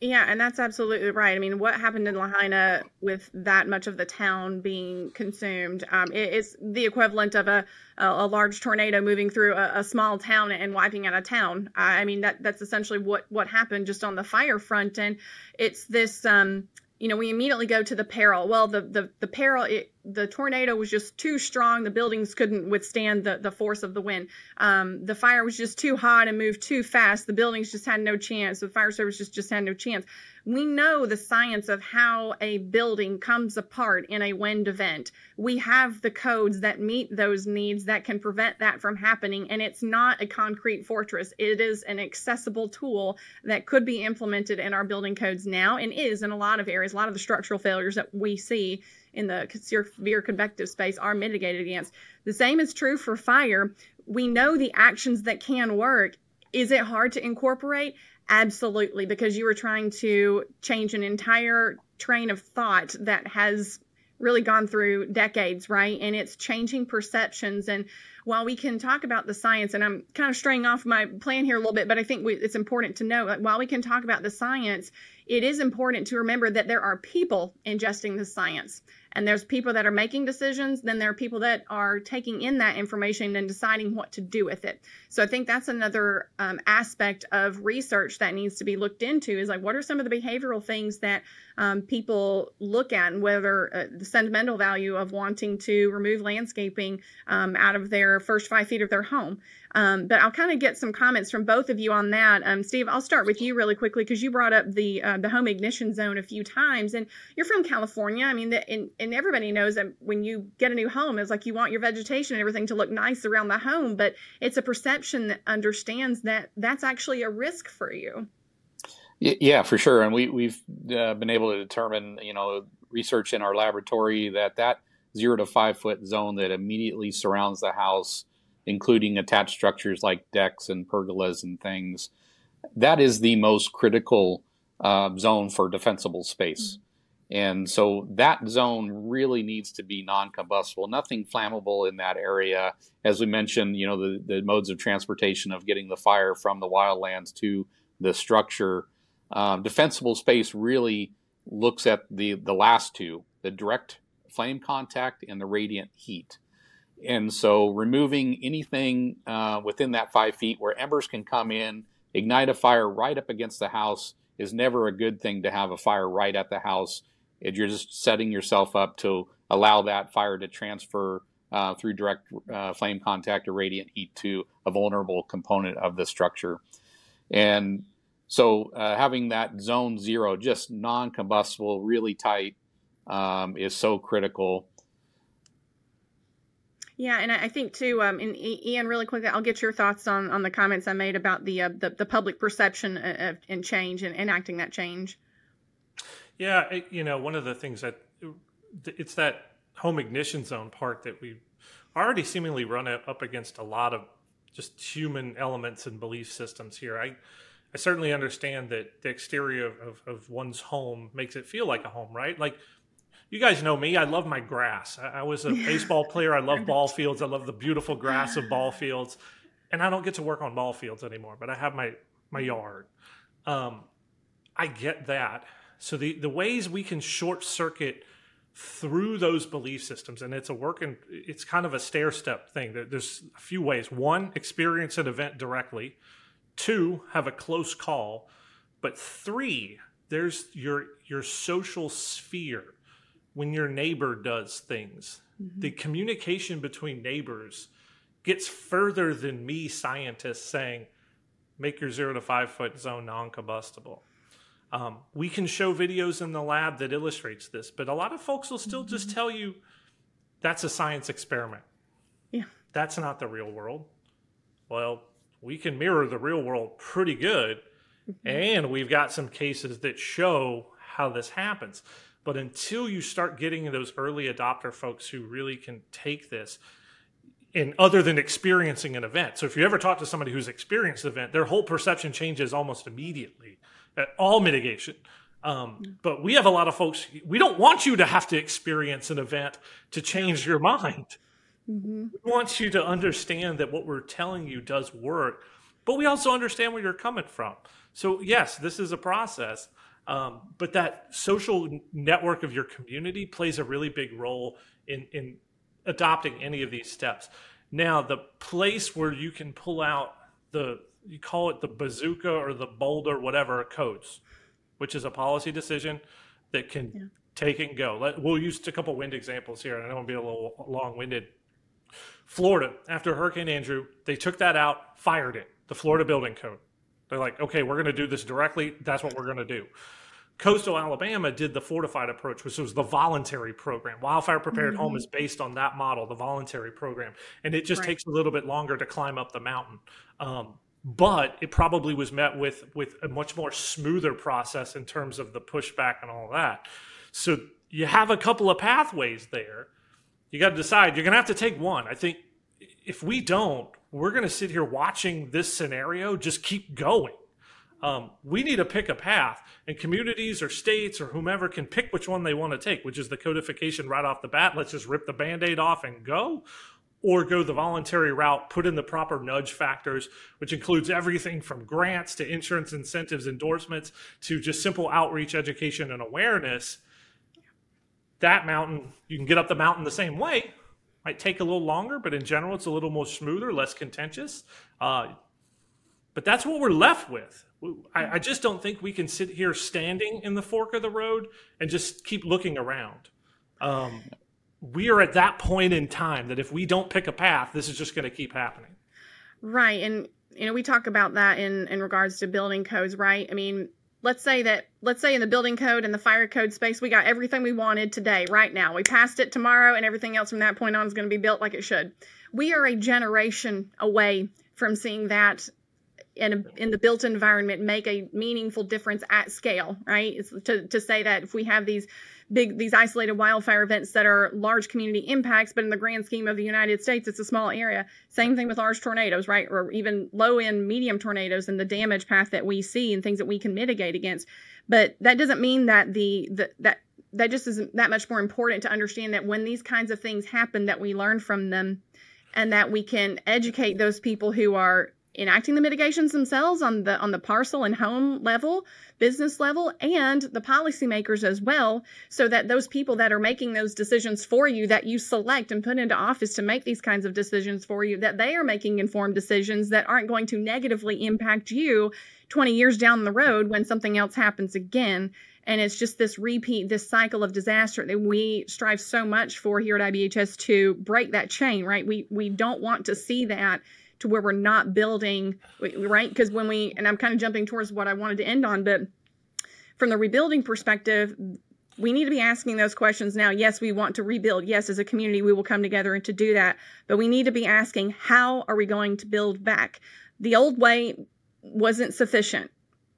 A: Yeah, and that's absolutely right. I mean, what happened in Lahaina with that much of the town being consumed um, is the equivalent of a, a, large tornado moving through a, a, small town and wiping out a town. I mean, that that's essentially what what happened just on the fire front, and it's this. Um, you know, we immediately go to the peril. Well, the the the peril, it, the tornado was just too strong. The buildings couldn't withstand the the force of the wind. Um, the fire was just too hot and moved too fast. The buildings just had no chance. The fire service just just had no chance we know the science of how a building comes apart in a wind event. We have the codes that meet those needs that can prevent that from happening. And it's not a concrete fortress, it is an accessible tool that could be implemented in our building codes now and is in a lot of areas. A lot of the structural failures that we see in the severe convective space are mitigated against. The same is true for fire. We know the actions that can work. Is it hard to incorporate? Absolutely, because you are trying to change an entire train of thought that has really gone through decades, right? And it's changing perceptions. And while we can talk about the science, and I'm kind of straying off my plan here a little bit, but I think we, it's important to know, like, while we can talk about the science, it is important to remember that there are people ingesting the science and there's people that are making decisions then there are people that are taking in that information and deciding what to do with it so i think that's another um, aspect of research that needs to be looked into is like what are some of the behavioral things that um, people look at and whether uh, the sentimental value of wanting to remove landscaping um, out of their first five feet of their home um, but I'll kind of get some comments from both of you on that. Um, Steve, I'll start with you really quickly because you brought up the uh, the home ignition zone a few times, and you're from California. I mean, the, and, and everybody knows that when you get a new home, it's like you want your vegetation and everything to look nice around the home, but it's a perception that understands that that's actually a risk for you.
B: Yeah, for sure. And we we've uh, been able to determine, you know, research in our laboratory that that zero to five foot zone that immediately surrounds the house including attached structures like decks and pergolas and things. That is the most critical uh, zone for defensible space. And so that zone really needs to be non-combustible, nothing flammable in that area. As we mentioned, you know, the, the modes of transportation of getting the fire from the wildlands to the structure. Um, defensible space really looks at the, the last two, the direct flame contact and the radiant heat. And so removing anything uh, within that five feet where embers can come in, ignite a fire right up against the house is never a good thing to have a fire right at the house. You're just setting yourself up to allow that fire to transfer uh, through direct uh, flame contact or radiant heat to a vulnerable component of the structure. And so uh, having that zone zero, just non combustible, really tight, um, is so critical.
A: Yeah, and I think too, um, and Ian, really quickly, I'll get your thoughts on on the comments I made about the uh, the, the, public perception of, and change and enacting that change.
C: Yeah, it, you know, one of the things that it's that home ignition zone part that we already seemingly run up against a lot of just human elements and belief systems here. I I certainly understand that the exterior of, of, of one's home makes it feel like a home, right? Like you guys know me. I love my grass. I, I was a baseball player. I love ball fields. I love the beautiful grass of ball fields. And I don't get to work on ball fields anymore, but I have my my yard. Um, I get that. So the the ways we can short circuit through those belief systems, and it's a working. It's kind of a stair step thing. There's a few ways. One, experience an event directly. Two, have a close call. But three, there's your your social sphere when your neighbor does things. Mm-hmm. The communication between neighbors gets further than me, scientists, saying, make your zero to five foot zone non combustible. Um, we can show videos in the lab that illustrates this, but a lot of folks will still mm-hmm. just tell you that's a science experiment.
A: Yeah.
C: That's not the real world. Well, we can mirror the real world pretty good, mm-hmm. and we've got some cases that show how this happens. But until you start getting those early adopter folks who really can take this, and other than experiencing an event. So if you ever talk to somebody who's experienced an event, their whole perception changes almost immediately at all mitigation. Um, but we have a lot of folks, we don't want you to have to experience an event to change your mind. Mm-hmm. We want you to understand that what we're telling you does work, but we also understand where you're coming from. So, yes, this is a process. Um, but that social network of your community plays a really big role in, in adopting any of these steps. Now, the place where you can pull out the, you call it the bazooka or the boulder, whatever, codes, which is a policy decision that can yeah. take and go. Let, we'll use a couple wind examples here, and I don't want to be a little long winded. Florida, after Hurricane Andrew, they took that out, fired it, the Florida Building Code. They're like, okay, we're going to do this directly. That's what we're going to do. Coastal Alabama did the fortified approach, which was the voluntary program. Wildfire Prepared mm-hmm. Home is based on that model, the voluntary program, and it just right. takes a little bit longer to climb up the mountain. Um, but it probably was met with with a much more smoother process in terms of the pushback and all that. So you have a couple of pathways there. You got to decide. You're going to have to take one. I think if we don't, we're going to sit here watching this scenario just keep going. Um, we need to pick a path, and communities or states or whomever can pick which one they want to take, which is the codification right off the bat. Let's just rip the band aid off and go. Or go the voluntary route, put in the proper nudge factors, which includes everything from grants to insurance incentives, endorsements to just simple outreach, education, and awareness. That mountain, you can get up the mountain the same way. Might take a little longer, but in general, it's a little more smoother, less contentious. Uh, but that's what we're left with. I, I just don't think we can sit here standing in the fork of the road and just keep looking around. Um, we are at that point in time that if we don't pick a path, this is just going to keep happening.
A: Right. And, you know, we talk about that in, in regards to building codes, right? I mean, let's say that, let's say in the building code and the fire code space, we got everything we wanted today, right now. We passed it tomorrow, and everything else from that point on is going to be built like it should. We are a generation away from seeing that in, a, in the built environment make a meaningful difference at scale, right? It's to, to say that if we have these big, these isolated wildfire events that are large community impacts, but in the grand scheme of the United States, it's a small area. Same thing with large tornadoes, right? Or even low end medium tornadoes and the damage path that we see and things that we can mitigate against. But that doesn't mean that the, the that that just isn't that much more important to understand that when these kinds of things happen that we learn from them and that we can educate those people who are enacting the mitigations themselves on the on the parcel and home level business level and the policymakers as well so that those people that are making those decisions for you that you select and put into office to make these kinds of decisions for you that they are making informed decisions that aren't going to negatively impact you 20 years down the road when something else happens again. And it's just this repeat this cycle of disaster that we strive so much for here at IBHS to break that chain right? We we don't want to see that to where we're not building right? Because when we and i'm kind of jumping towards what i wanted to end on but from the rebuilding perspective we need to be asking those questions now. Yes we want to rebuild. Yes as a community we will come together and to do that. But we need to be asking how are we going to build back? The old way wasn't sufficient.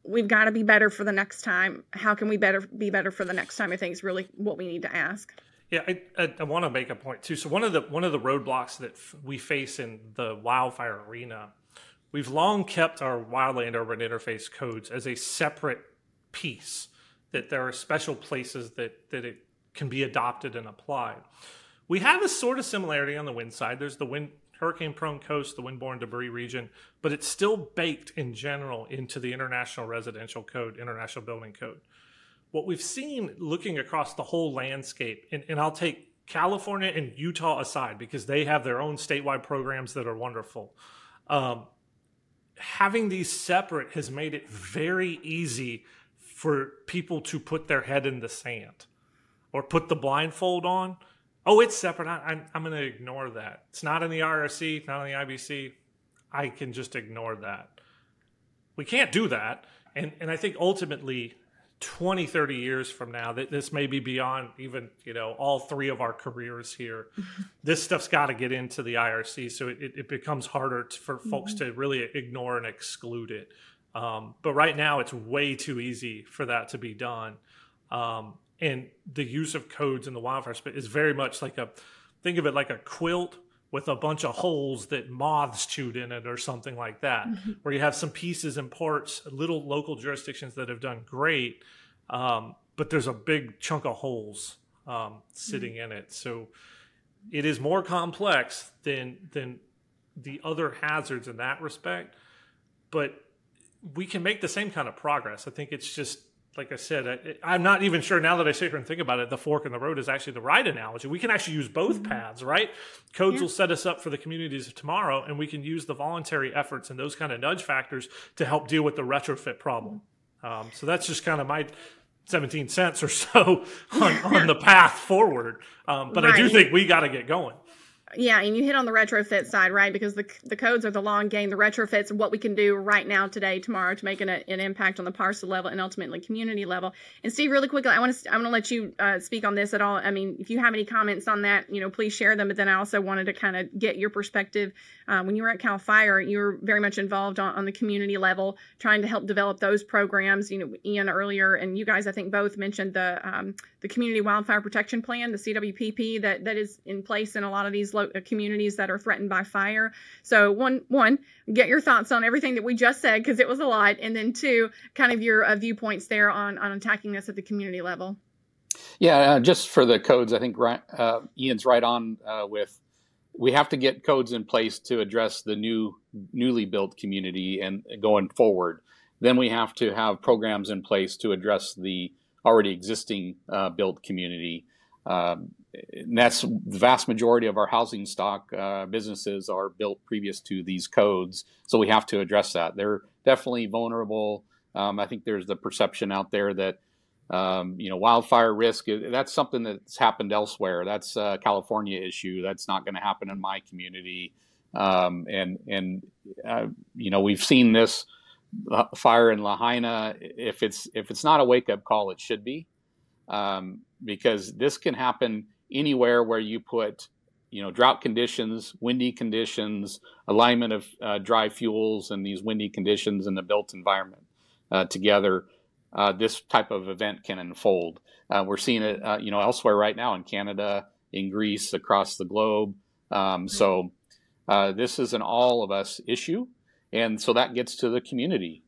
A: We've got to be better for the next time. How can we better be better for the next time i think is really what we need to ask
C: yeah, I, I, I want to make a point too. So one of the one of the roadblocks that f- we face in the wildfire arena, we've long kept our wildland urban interface codes as a separate piece. That there are special places that that it can be adopted and applied. We have a sort of similarity on the wind side. There's the wind hurricane prone coast, the windborne debris region, but it's still baked in general into the International Residential Code, International Building Code what we've seen looking across the whole landscape, and, and I'll take California and Utah aside because they have their own statewide programs that are wonderful. Um, having these separate has made it very easy for people to put their head in the sand or put the blindfold on. Oh, it's separate. I, am I'm going to ignore that. It's not in the IRC, not in the IBC. I can just ignore that. We can't do that. And, and I think ultimately 20 30 years from now that this may be beyond even you know all three of our careers here. This stuff's got to get into the irc so it, it becomes harder to, for mm-hmm. folks to really ignore and exclude it. Um, but right now it's way too easy for that to be done. Um, and the use of codes in the wildfire space is very much like a think of it like a quilt with a bunch of holes that moths chewed in it or something like that, mm-hmm. where you have some pieces and parts, little local jurisdictions that have done great, um, but there's a big chunk of holes um, sitting mm-hmm. in it. So it is more complex than than the other hazards in that respect, but we can make the same kind of progress. I think it's just like I said, I, am not even sure now that I sit here and think about it, the fork in the road is actually the right analogy. We can actually use both mm-hmm. paths, right? Codes yeah. will set us up for the communities of tomorrow, and we can use the voluntary efforts and those kind of nudge factors to help deal with the retrofit problem. Um, so that's just kind of my 17 cents or so on, on the path forward. Um, but right. I do think we got to get going
A: yeah, and you hit on the retrofit side, right? Because the the codes are the long game. The retrofits what we can do right now, today, tomorrow, to make an, an impact on the parcel level and ultimately community level. And Steve, really quickly, I want to I want to let you uh, speak on this at all. I mean, if you have any comments on that, you know, please share them. But then I also wanted to kind of get your perspective. Uh, when you were at Cal Fire, you were very much involved on, on the community level, trying to help develop those programs. You know, Ian earlier, and you guys, I think both mentioned the um, the Community Wildfire Protection Plan, the CWPP, that that is in place in a lot of these uh, communities that are threatened by fire. So one, one, get your thoughts on everything that we just said because it was a lot, and then two, kind of your uh, viewpoints there on on attacking this at the community level.
B: Yeah, uh, just for the codes, I think uh, Ian's right on uh, with we have to get codes in place to address the new newly built community and going forward. Then we have to have programs in place to address the already existing uh, built community. Um, and that's the vast majority of our housing stock uh, businesses are built previous to these codes, so we have to address that. They're definitely vulnerable. Um, I think there's the perception out there that um, you know wildfire risk that's something that's happened elsewhere. That's a California issue. That's not going to happen in my community. Um, and and uh, you know we've seen this uh, fire in Lahaina. If it's if it's not a wake up call, it should be um, because this can happen anywhere where you put you know drought conditions windy conditions alignment of uh, dry fuels and these windy conditions in the built environment uh, together uh, this type of event can unfold. Uh, we're seeing it uh, you know elsewhere right now in canada in greece across the globe. Um, so uh, this is an all of us issue and so that gets to the community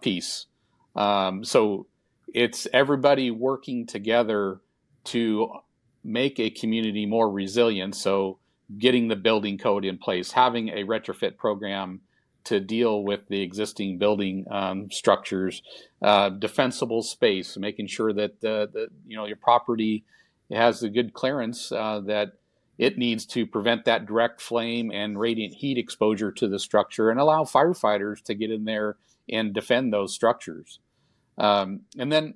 B: piece. Um, so it's everybody working together to make a community more resilient. So, getting the building code in place, having a retrofit program to deal with the existing building um, structures, uh, defensible space, making sure that the, the, you know your property has the good clearance uh, that it needs to prevent that direct flame and radiant heat exposure to the structure and allow firefighters to get in there and defend those structures. Um, and then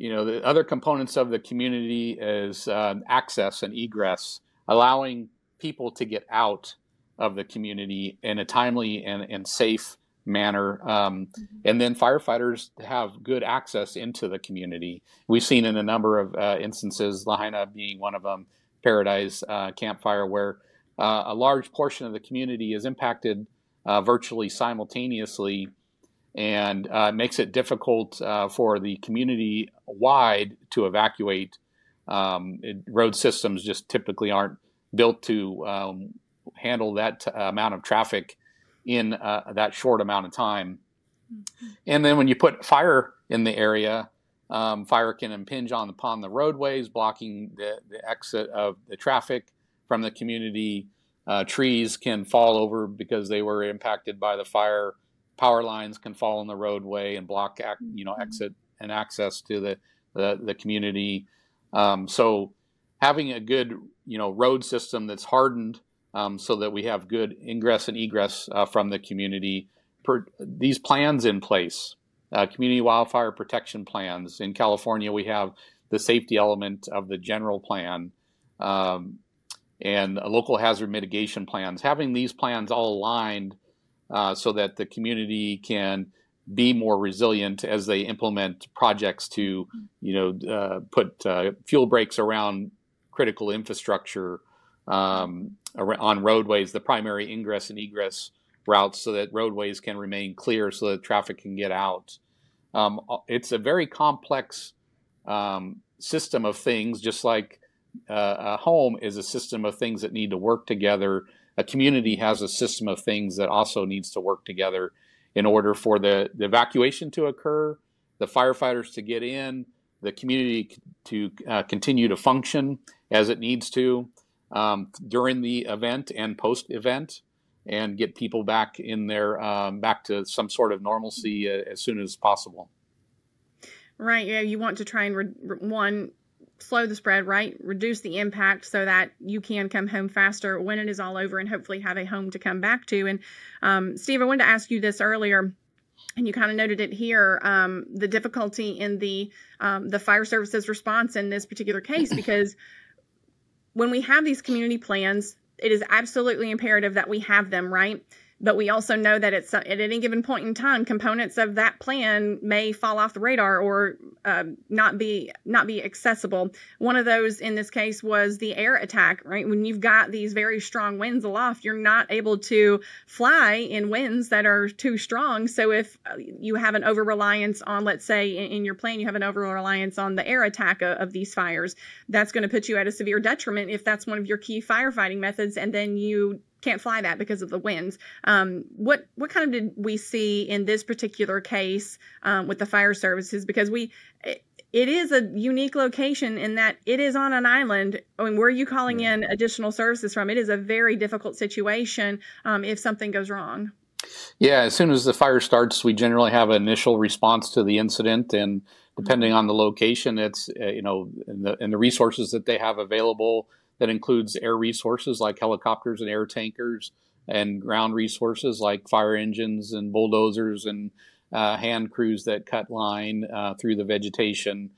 B: you know, the other components of the community is uh, access and egress, allowing people to get out of the community in a timely and, and safe manner. Um, mm-hmm. And then firefighters have good access into the community. We've seen in a number of uh, instances, Lahaina being one of them, Paradise uh, Camp Fire, where uh, a large portion of the community is impacted uh, virtually simultaneously and uh, makes it difficult uh, for the community wide to evacuate. Um, it, road systems just typically aren't built to um, handle that t- amount of traffic in uh, that short amount of time. Mm-hmm. And then when you put fire in the area, um, fire can impinge on upon the roadways, blocking the, the exit of the traffic from the community. Uh, trees can fall over because they were impacted by the fire power lines can fall in the roadway and block you know mm-hmm. exit and access to the the, the community. Um, so having a good you know road system that's hardened um, so that we have good ingress and egress uh, from the community. Per, these plans in place, uh, community wildfire protection plans. In California, we have the safety element of the general plan. Um, and local hazard mitigation plans. Having these plans all aligned uh, so that the community can be more resilient as they implement projects to, you know, uh, put uh, fuel breaks around critical infrastructure um, on roadways, the primary ingress and egress routes, so that roadways can remain clear, so that traffic can get out. Um, it's a very complex um, system of things, just like uh, a home is a system of things that need to work together a community has a system of things that also needs to work together in order for the, the evacuation to occur, the firefighters to get in, the community to uh, continue to function as it needs to um, during the event and post event, and get people back in there, um, back to some sort of normalcy uh, as soon as possible.
A: Right. Yeah. You want to try and re- one slow the spread, right? Reduce the impact so that you can come home faster when it is all over and hopefully have a home to come back to. And um, Steve, I wanted to ask you this earlier. And you kind of noted it here, um, the difficulty in the um, the fire services response in this particular case, because when we have these community plans, it is absolutely imperative that we have them, right? But we also know that it's at any given point in time components of that plan may fall off the radar or uh, not be not be accessible. One of those in this case was the air attack right? When you've got these very strong winds aloft you're not able to fly in winds that are too strong. So if uh, you have an over reliance on let's say in, in your plan you have an over reliance on the air attack of, of these fires that's going to put you at a severe detriment if that's one of your key firefighting methods and then you can't fly that because of the winds. Um, what what kind of did we see in this particular case um, with the fire services? Because we it is a unique location in that it is on an island. I mean, where are you calling in additional services from? It is a very difficult situation um, if something goes wrong.
B: Yeah, as soon as the fire starts, we generally have an initial response to the incident, and depending on the location, it's uh, you know, and the, and the resources that they have available. That includes air resources like helicopters and air tankers, and ground resources like fire engines and bulldozers and uh, hand crews that cut line uh, through the vegetation.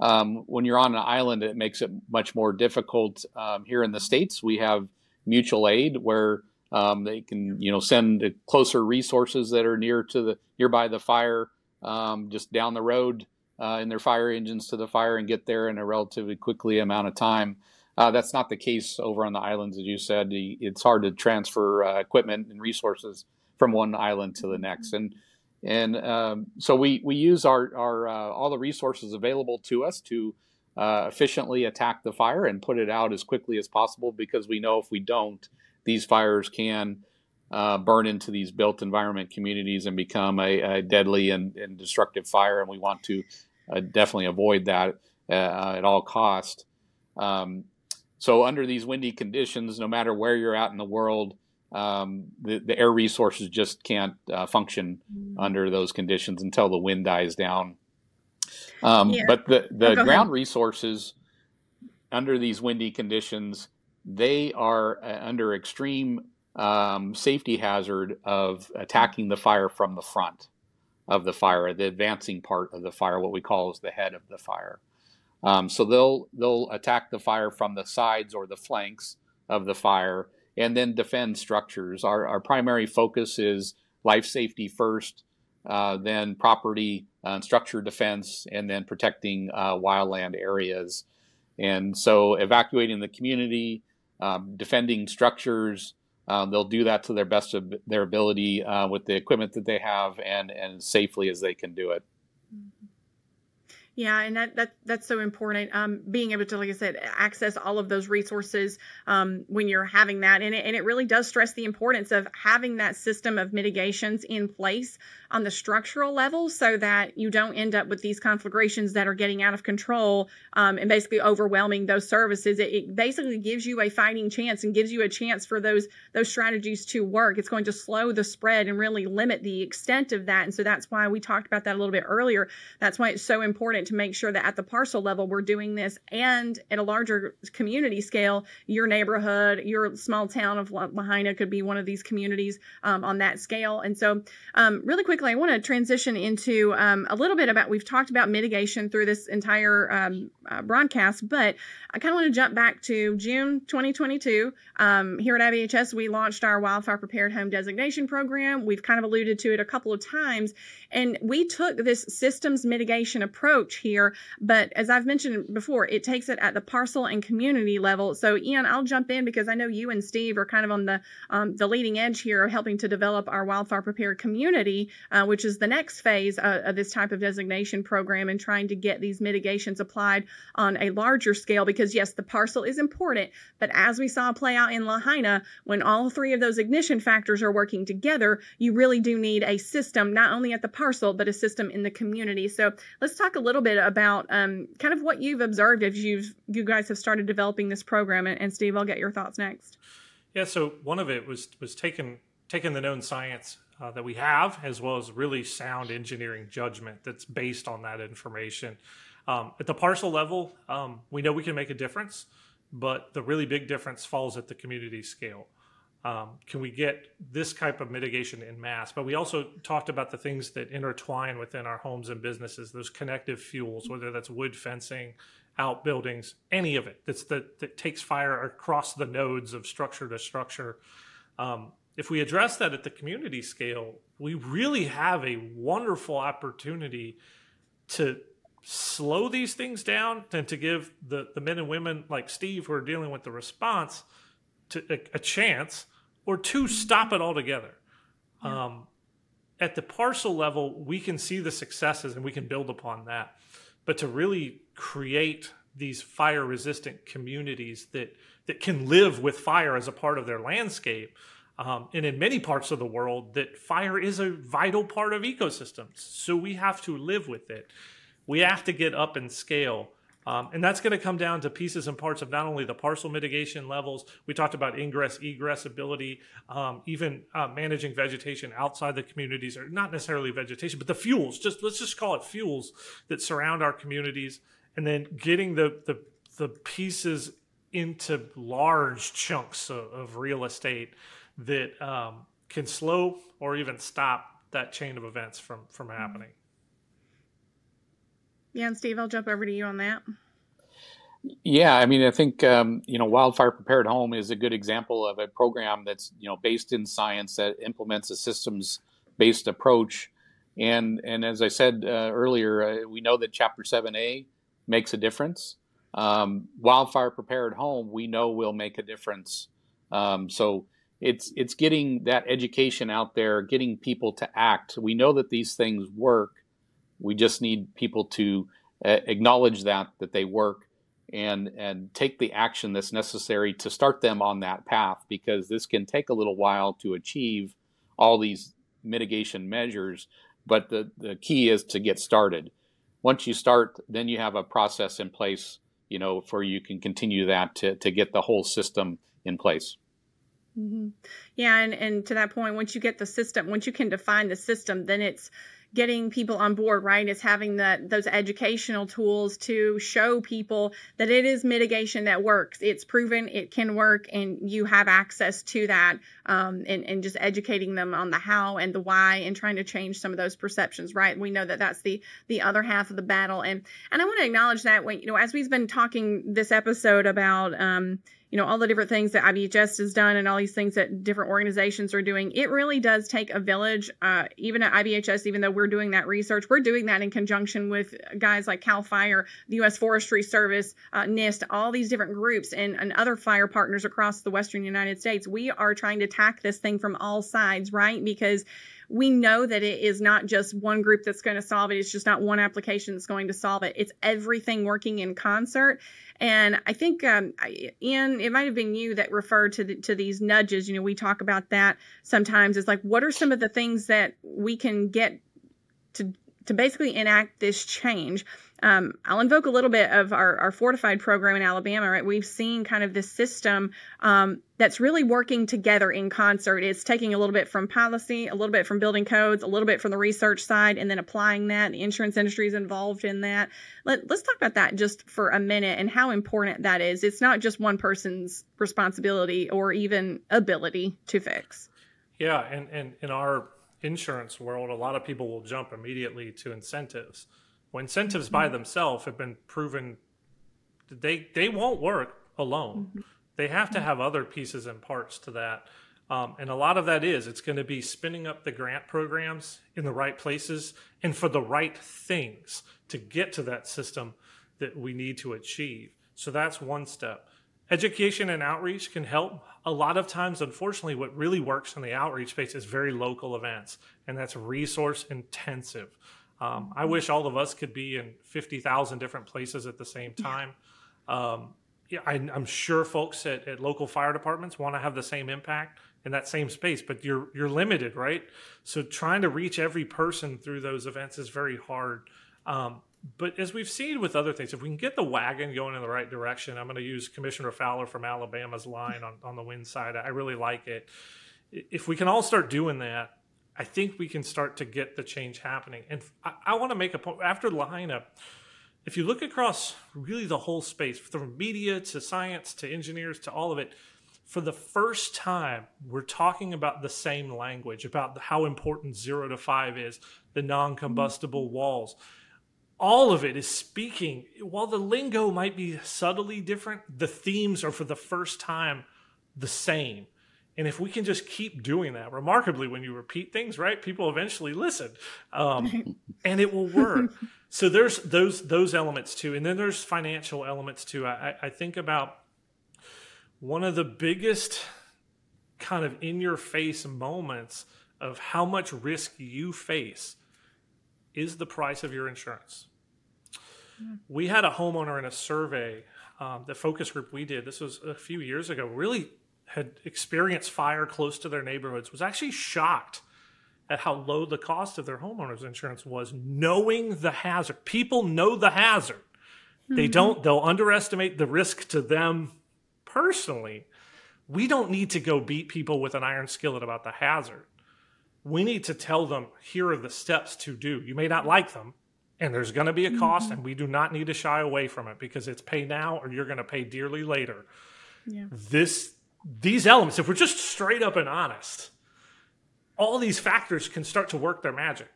B: Um, when you're on an island, it makes it much more difficult. Um, here in the states, we have mutual aid where um, they can, you know, send closer resources that are near to the nearby the fire, um, just down the road uh, in their fire engines to the fire and get there in a relatively quickly amount of time. Uh, that's not the case over on the islands, as you said. It's hard to transfer uh, equipment and resources from one island to the next, and and um, so we we use our our uh, all the resources available to us to uh, efficiently attack the fire and put it out as quickly as possible because we know if we don't, these fires can uh, burn into these built environment communities and become a, a deadly and, and, destructive fire, and we want to uh, definitely avoid that uh, at all cost. Um, so under these windy conditions, no matter where you're at in the world, um, the, the, air resources just can't uh, function mm-hmm. under those conditions until the wind dies down. Um, yeah. But the, the oh, ground ahead. resources under these windy conditions, they are uh, under extreme um, safety hazard of attacking the fire from the front of the fire, the advancing part of the fire, what we call is the head of the fire. Um, so they'll they'll attack the fire from the sides or the flanks of the fire, and then defend structures. Our our primary focus is life safety first, uh, then property and structure defense, and then protecting uh, wildland areas. And so evacuating the community, um, defending structures. Uh, they'll do that to their best of their ability uh, with the equipment that they have and, and safely as they can do it.
A: Yeah, and that, that that's so important. Um, being able to, like I said, access all of those resources um, when you're having that, and it, and it really does stress the importance of having that system of mitigations in place on the structural level, so that you don't end up with these conflagrations that are getting out of control um, and basically overwhelming those services. It, it, basically gives you a fighting chance and gives you a chance for those those strategies to work. It's going to slow the spread and really limit the extent of that, and so that's why we talked about that a little bit earlier. That's why it's so important to make sure that at the parcel level we're doing this and at a larger community scale your neighborhood your small town of lahaina could be one of these communities um, on that scale and so um, really quickly i want to transition into um, a little bit about we've talked about mitigation through this entire um, uh, broadcast but i kind of want to jump back to june 2022 um, here at IBHS we launched our wildfire prepared home designation program. We've kind of alluded to it a couple of times and we took this systems mitigation approach here, but as I've mentioned before, it takes it at the parcel and community level. So Ian, I'll jump in because I know you and Steve are kind of on the um, the leading edge here of helping to develop our wildfire prepared community, uh, which is the next phase uh, of this type of designation program and trying to get these mitigations applied on a larger scale. Because yes, the parcel is important, but as we saw play out in Lahaina, when all three of those ignition factors are working together, you really do need a system not only at the parcel, but a system in the community. So let's talk a little bit about um, kind of what you've observed as you've you guys have started developing this program. And, and Steve, I'll get your thoughts next.
C: Yeah. So one of it was was taking taking the known science uh, that we have, as well as really sound engineering judgment that's based on that information. Um, at the parcel level, um, we know we can make a difference, but the really big difference falls at the community scale um, can we get this type of mitigation in mass? But we also talked about the things that intertwine within our homes and businesses, those connective fuels, whether that's wood fencing, outbuildings, any of it that's that, that takes fire across the nodes of structure to structure. Um, if we address that at the community scale, we really have a wonderful opportunity to slow these things down and to give the, the men and women like Steve who are dealing with the response – to a, a chance, or two, stop it altogether. Yeah. Um, at the parcel level, we can see the successes and we can build upon that. But to really create these fire resistant communities that that can live with fire as a part of their landscape, um, and in many parts of the world, that fire is a vital part of ecosystems. So we have to live with it. we have to get up and scale. Um, and that's going to come down to pieces and parts of not only the parcel mitigation levels, we talked about ingress, egress ability, um, even uh, managing vegetation outside the communities, or not necessarily vegetation, but the fuels, just let's just call it fuels that surround our communities, and then getting the, the, the pieces into large chunks of, of real estate that um, can slow or even stop that chain of events from, from happening.
A: Yeah, and Steve, I'll jump over to you on that.
B: Yeah, I mean, I think um, you know, Wildfire Prepared Home is a good example of a program that's you know based in science that implements a systems-based approach. And and as I said uh, earlier, uh, we know that Chapter Seven A makes a difference. Um, Wildfire Prepared Home, we know will make a difference. Um, so it's it's getting that education out there, getting people to act. We know that these things work. We just need people to uh, acknowledge that that they work and and take the action that's necessary to start them on that path because this can take a little while to achieve all these mitigation measures but the, the key is to get started once you start then you have a process in place you know for you can continue that to, to get the whole system in place
A: mm-hmm. yeah and, and to that point once you get the system once you can define the system then it's getting people on board, right? It's having that those educational tools to show people that it is mitigation that works. It's proven it can work, and you have access to that, um, and and just educating them on the how and the why, and trying to change some of those perceptions, right? We know that that's the the other half of the battle, and and I want to acknowledge that when you know as we've been talking this episode about. Um, you know all the different things that IBHS has done and all these things that different organizations are doing. It really does take a village. Uh, even at IBHS, even though we're doing that research, we're doing that in conjunction with guys like Cal Fire, the U.S. Forestry Service, uh, NIST, all these different groups, and, and other fire partners across the Western United States. We are trying to tack this thing from all sides, right? Because we know that it is not just one group that's going to solve it. It's just not one application that's going to solve it. It's everything working in concert. And I think, um, Ian, it might have been you that referred to the, to these nudges. You know, we talk about that sometimes. It's like, what are some of the things that we can get to to basically enact this change? Um, I'll invoke a little bit of our, our, fortified program in Alabama, right? We've seen kind of this system um, that's really working together in concert. It's taking a little bit from policy, a little bit from building codes, a little bit from the research side, and then applying that. The insurance industry is involved in that. Let, let's talk about that just for a minute and how important that is. It's not just one person's responsibility or even ability to fix.
C: Yeah, and, and in our insurance world, a lot of people will jump immediately to incentives well, incentives by mm-hmm. themselves have been proven they they won't work alone. Mm-hmm. They have to have other pieces and parts to that. Um, and a lot of that is it's going to be spinning up the grant programs in the right places and for the right things to get to that system that we need to achieve. So that's one step. Education and outreach can help. A lot of times, unfortunately, what really works in the outreach space is very local events, and that's resource intensive. Um, I wish all of us could be in 50,000 different places at the same time. Um, yeah, I, am sure folks at, at, local fire departments want to have the same impact in that same space, but you're you're limited, right? So trying to reach every person through those events is very hard. Um, but as we've seen with other things, if we can get the wagon going in the right direction, I'm going to use Commissioner Fowler from Alabama's line on, on the wind side. I really like it. If we can all start doing that, I think we can start to get the change happening. And I, I want to make a point after Lahaina. If you look across really the whole space, from media to science to engineers to all of it, for the first time, we're talking about the same language about how important zero to five is, the non combustible mm-hmm. walls. All of it is speaking, while the lingo might be subtly different, the themes are for the first time the same. And if we can just keep doing that, remarkably, when you repeat things, right, people eventually listen, um, and it will work. so there's those those elements too, and then there's financial elements too. I, I think about one of the biggest kind of in your face moments of how much risk you face is the price of your insurance. Mm. We had a homeowner in a survey, um, the focus group we did. This was a few years ago. Really had experienced fire close to their neighborhoods was actually shocked at how low the cost of their homeowners insurance was, knowing the hazard. People know the hazard. Mm-hmm. They don't, they'll underestimate the risk to them personally. We don't need to go beat people with an iron skillet about the hazard. We need to tell them, here are the steps to do. You may not like them, and there's going to be a cost, mm-hmm. and we do not need to shy away from it because it's pay now or you're going to pay dearly later. Yeah. This, these elements, if we're just straight up and honest, all these factors can start to work their magic,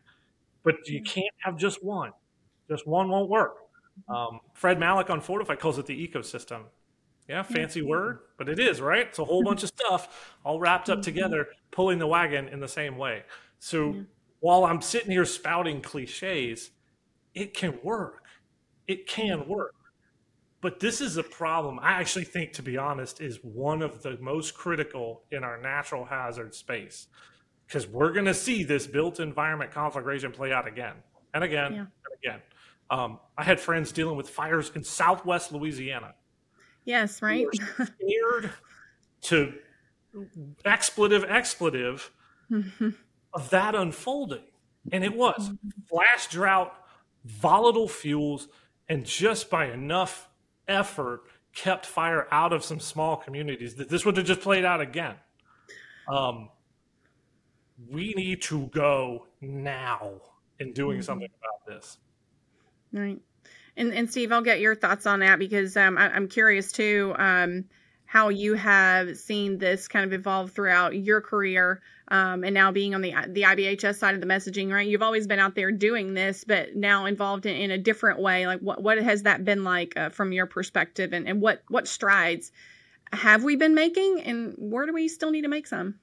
C: but you mm-hmm. can't have just one. Just one won't work. Mm-hmm. Um, Fred Malik on Fortify calls it the ecosystem. Yeah, mm-hmm. fancy word, but it is, right? It's a whole bunch of stuff all wrapped up together, pulling the wagon in the same way. So while I'm sitting here spouting cliches, it can work. It can work. But this is a problem I actually think, to be honest, is one of the most critical in our natural hazard space because we're going to see this built environment conflagration play out again and again yeah. and again. Um, I had friends dealing with fires in Southwest Louisiana.
A: Yes, right.
C: scared to expletive, expletive mm-hmm. of that unfolding, and it was mm-hmm. flash drought, volatile fuels, and just by enough effort kept fire out of some small communities. That this would have just played out again. Um, we need to go now in doing mm-hmm. something about this.
A: Right. And, and Steve, I'll get your thoughts on that because um, I, am curious too um, how you have seen this kind of evolve throughout your career um, and now being on the the IBHS side of the messaging, right? You've always been out there doing this, but now involved in, in a different way. Like, what what has that been like uh, from your perspective, and, and what what strides have we been making, and where do we still need to make some?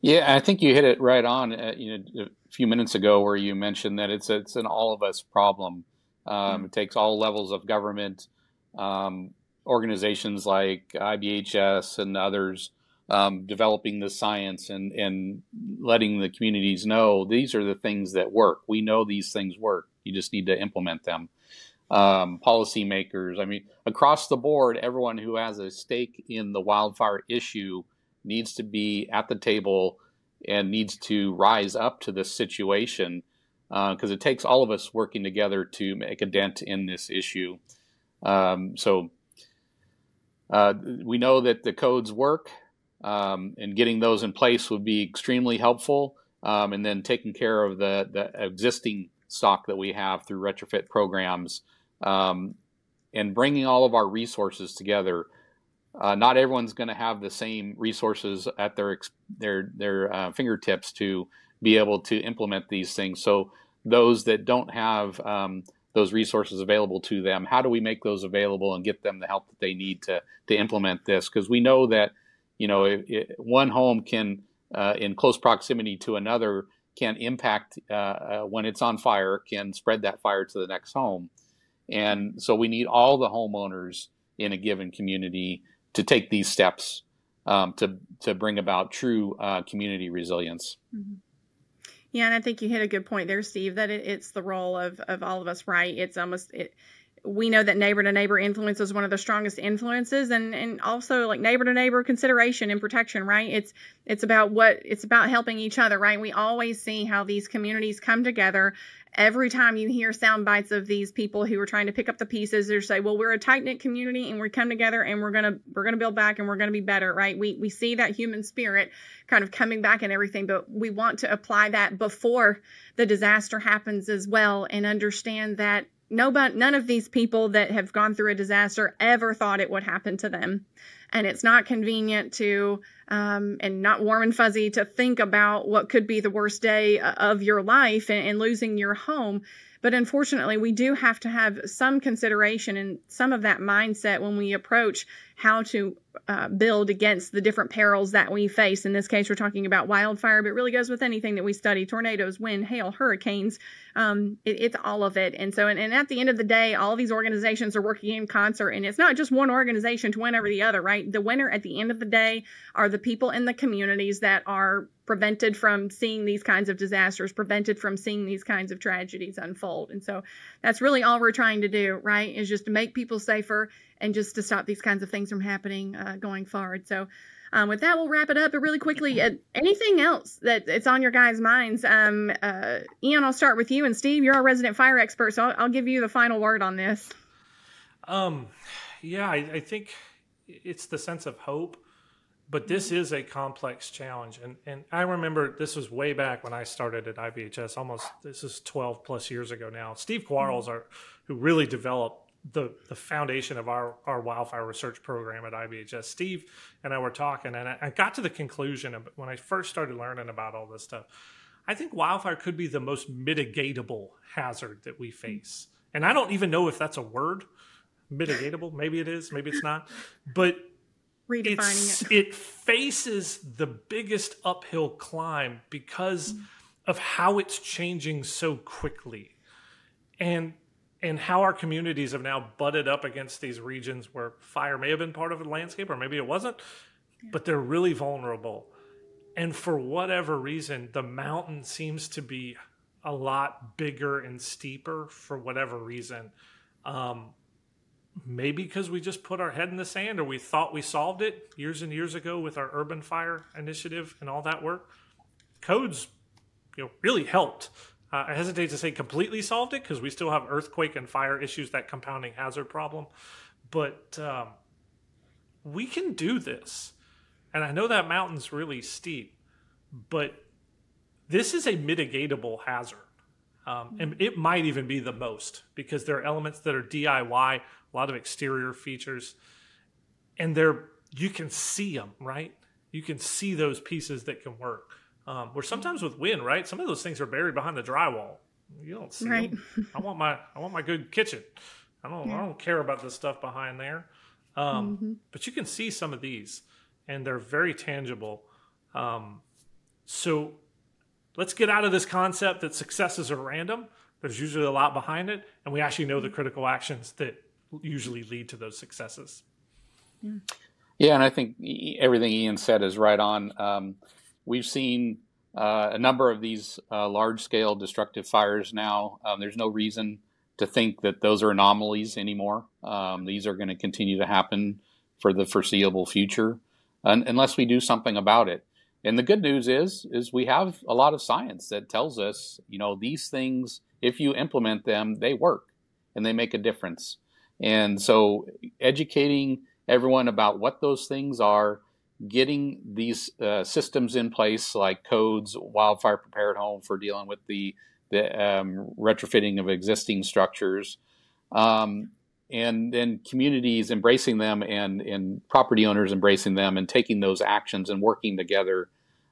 B: Yeah, I think you hit it right on. Uh, you know, a few minutes ago, where you mentioned that it's it's an all of us problem. Um, mm-hmm. It takes all levels of government, um, organizations like IBHS and others, um, developing the science and and letting the communities know these are the things that work. We know these things work. You just need to implement them. Um, policymakers, I mean, across the board, everyone who has a stake in the wildfire issue needs to be at the table and needs to rise up to this situation because uh, it takes all of us working together to make a dent in this issue. Um, so uh, we know that the codes work, um, and getting those in place would be extremely helpful. Um, and then taking care of the, the existing stock that we have through retrofit programs um, and bringing all of our resources together uh, not everyone's going to have the same resources at their their their uh, fingertips to be able to implement these things. So those that don't have um, those resources available to them, how do we make those available and get them the help that they need to to implement this? Because we know that you know it, it, one home can uh, in close proximity to another can impact uh, uh, when it's on fire can spread that fire to the next home, and so we need all the homeowners in a given community to take these steps um, to to bring about true uh, community resilience. Mm-hmm.
A: Yeah, and I think you hit a good point there, Steve. That it, it's the role of of all of us, right? It's almost it. We know that neighbor to neighbor influence is one of the strongest influences, and and also like neighbor to neighbor consideration and protection, right? It's it's about what it's about helping each other, right? We always see how these communities come together every time you hear sound bites of these people who are trying to pick up the pieces or say well we're a tight knit community and we come together and we're gonna we're gonna build back and we're gonna be better right we we see that human spirit kind of coming back and everything but we want to apply that before the disaster happens as well and understand that nobody none of these people that have gone through a disaster ever thought it would happen to them. And it's not convenient to um, and not warm and fuzzy to think about what could be the worst day of your life and, and losing your home but unfortunately, we do have to have some consideration and some of that mindset when we approach how to uh, build against the different perils that we face. In this case, we're talking about wildfire, but it really goes with anything that we study tornadoes, wind, hail, hurricanes. Um, it, it's all of it. And so, and, and, at the end of the day, all these organizations are working in concert, and it's not just one organization to win over the other, right? The winner at the end of the day are the people in the communities that are prevented from seeing these kinds of disasters, prevented from seeing these kinds of tragedies unfold. And so that's really all we're trying to do, right? Is just to make people safer and just to stop these kinds of things from happening uh, going forward. So um, with that, we'll wrap it up. But really quickly, uh, anything else that it's on your guys' minds? Um, uh, Ian, I'll start with you, and Steve, you're our resident fire expert, so I'll, I'll give you the final word on this.
C: Um, yeah, I, I think it's the sense of hope but this is a complex challenge and and i remember this was way back when i started at ibhs almost this is 12 plus years ago now. Steve quarles mm-hmm. are who really developed the the foundation of our our wildfire research program at ibhs steve and i were talking and i, I got to the conclusion of, when i first started learning about all this stuff i think wildfire could be the most mitigatable hazard that we face. And i don't even know if that's a word mitigatable. Maybe it is maybe it's not. But
A: redefining
C: it. It faces the biggest uphill climb because mm-hmm. of how it's changing so quickly. And and how our communities have now butted up against these regions where fire may have been part of the landscape or maybe it wasn't, yeah. but they're really vulnerable. And for whatever reason, the mountain seems to be a lot bigger and steeper for whatever reason. Um, maybe because we just put our head in the sand or we thought we solved it years and years ago with our urban fire initiative and all that work codes you know really helped. Uh, i hesitate to say completely solved it because we still have earthquake and fire issues that compounding hazard problem but um, we can do this. And i know that mountain's really steep but this is a mitigatable hazard. Um, and it might even be the most because there are elements that are DIY a lot of exterior features, and they're you can see them right. You can see those pieces that can work. Um, where sometimes with wind, right? Some of those things are buried behind the drywall. You don't see right. them. I want my I want my good kitchen. I don't yeah. I don't care about the stuff behind there. Um, mm-hmm. But you can see some of these, and they're very tangible. Um, so let's get out of this concept that successes are random. There's usually a lot behind it, and we actually know the critical actions that usually lead to those successes.
B: Yeah, and I think everything Ian said is right on. Um, we've seen uh, a number of these uh, large scale destructive fires now. Um, there's no reason to think that those are anomalies anymore. Um, these are going to continue to happen for the foreseeable future unless we do something about it. And the good news is, is we have a lot of science that tells us, you know, these things, if you implement them, they work and they make a difference. And so, educating everyone about what those things are, getting these uh, systems in place like codes, wildfire prepared home for dealing with the the um, retrofitting of existing structures, um, and then communities embracing them and and property owners embracing them and taking those actions and working together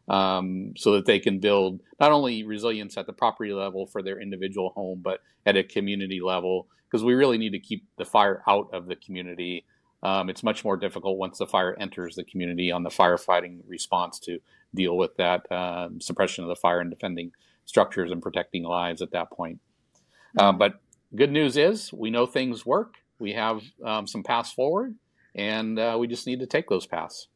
B: um, so that they can build not only resilience at the property level for their individual home, but at a community level, because we really need to keep the fire out of the community. Um, it's much more difficult once the fire enters the community on the firefighting response to deal with that um, suppression of the fire and defending structures and protecting lives at that point. Uh, mm-hmm. but good news is we know things work. We have um, some paths forward, and uh, we just need to take those paths.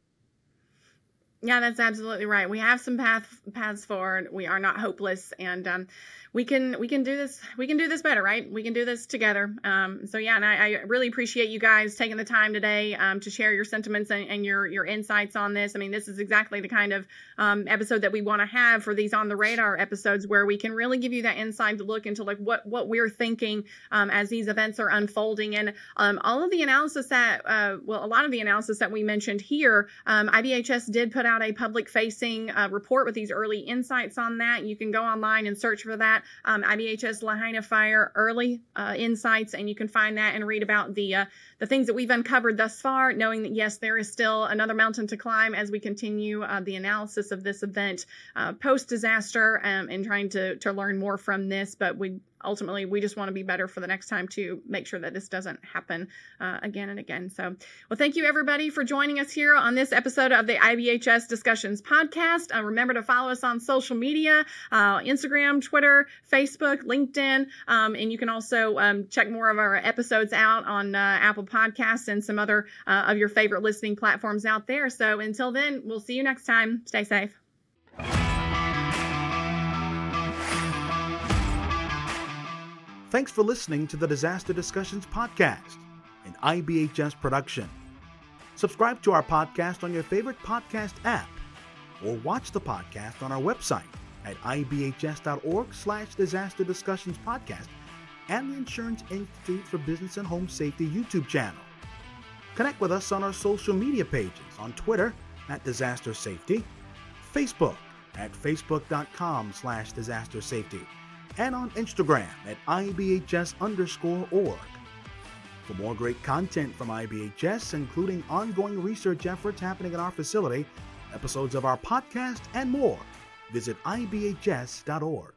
A: Yeah, that's absolutely right. We have some path, paths forward. We are not hopeless, and um, we can we can do this we can do this better right we can do this together um, so yeah and I, I, really appreciate you guys taking the time today um, to share your sentiments and, and, your your insights on this i mean this is exactly the kind of um, episode that we want to have for these on the radar episodes where we can really give you that inside look into like what what we're thinking um, as these events are unfolding and um, all of the analysis that uh, well a lot of the analysis that we mentioned here ibhs did put out a public facing uh, report with these early insights on that you can go online and search for that um, IBHS Lahaina Fire early uh, insights, and you can find that and read about the uh, the things that we've uncovered thus far, knowing that yes, there is still another mountain to climb as we continue uh, the analysis of this event uh, post disaster um, and trying to to learn more from this. But we ultimately we just want to be better for the next time to make sure that this doesn't happen uh, again and again. So, well, thank you everybody for joining us here on this episode of the IBHS Discussions podcast. Uh, remember to follow us on social media uh, Instagram, Twitter, Facebook, LinkedIn, um, and you can also um, check more of our episodes out on uh, Apple Podcasts and some other uh, of your favorite listening platforms out there. So, until then, we'll see you next time. Stay safe.
D: Thanks for listening to the Disaster Discussions podcast, an IBHS production. Subscribe to our podcast on your favorite podcast app or watch the podcast on our website at ibhs.org slash disaster discussions podcast and the Insurance Institute for Business and Home Safety YouTube channel. Connect with us on our social media pages on Twitter at Disaster Safety, Facebook at facebook.com slash disaster safety, and on Instagram at IBHS underscore org. For more great content from IBHS, including ongoing research efforts happening at our facility, episodes of our podcast, and more, visit IBHS.org.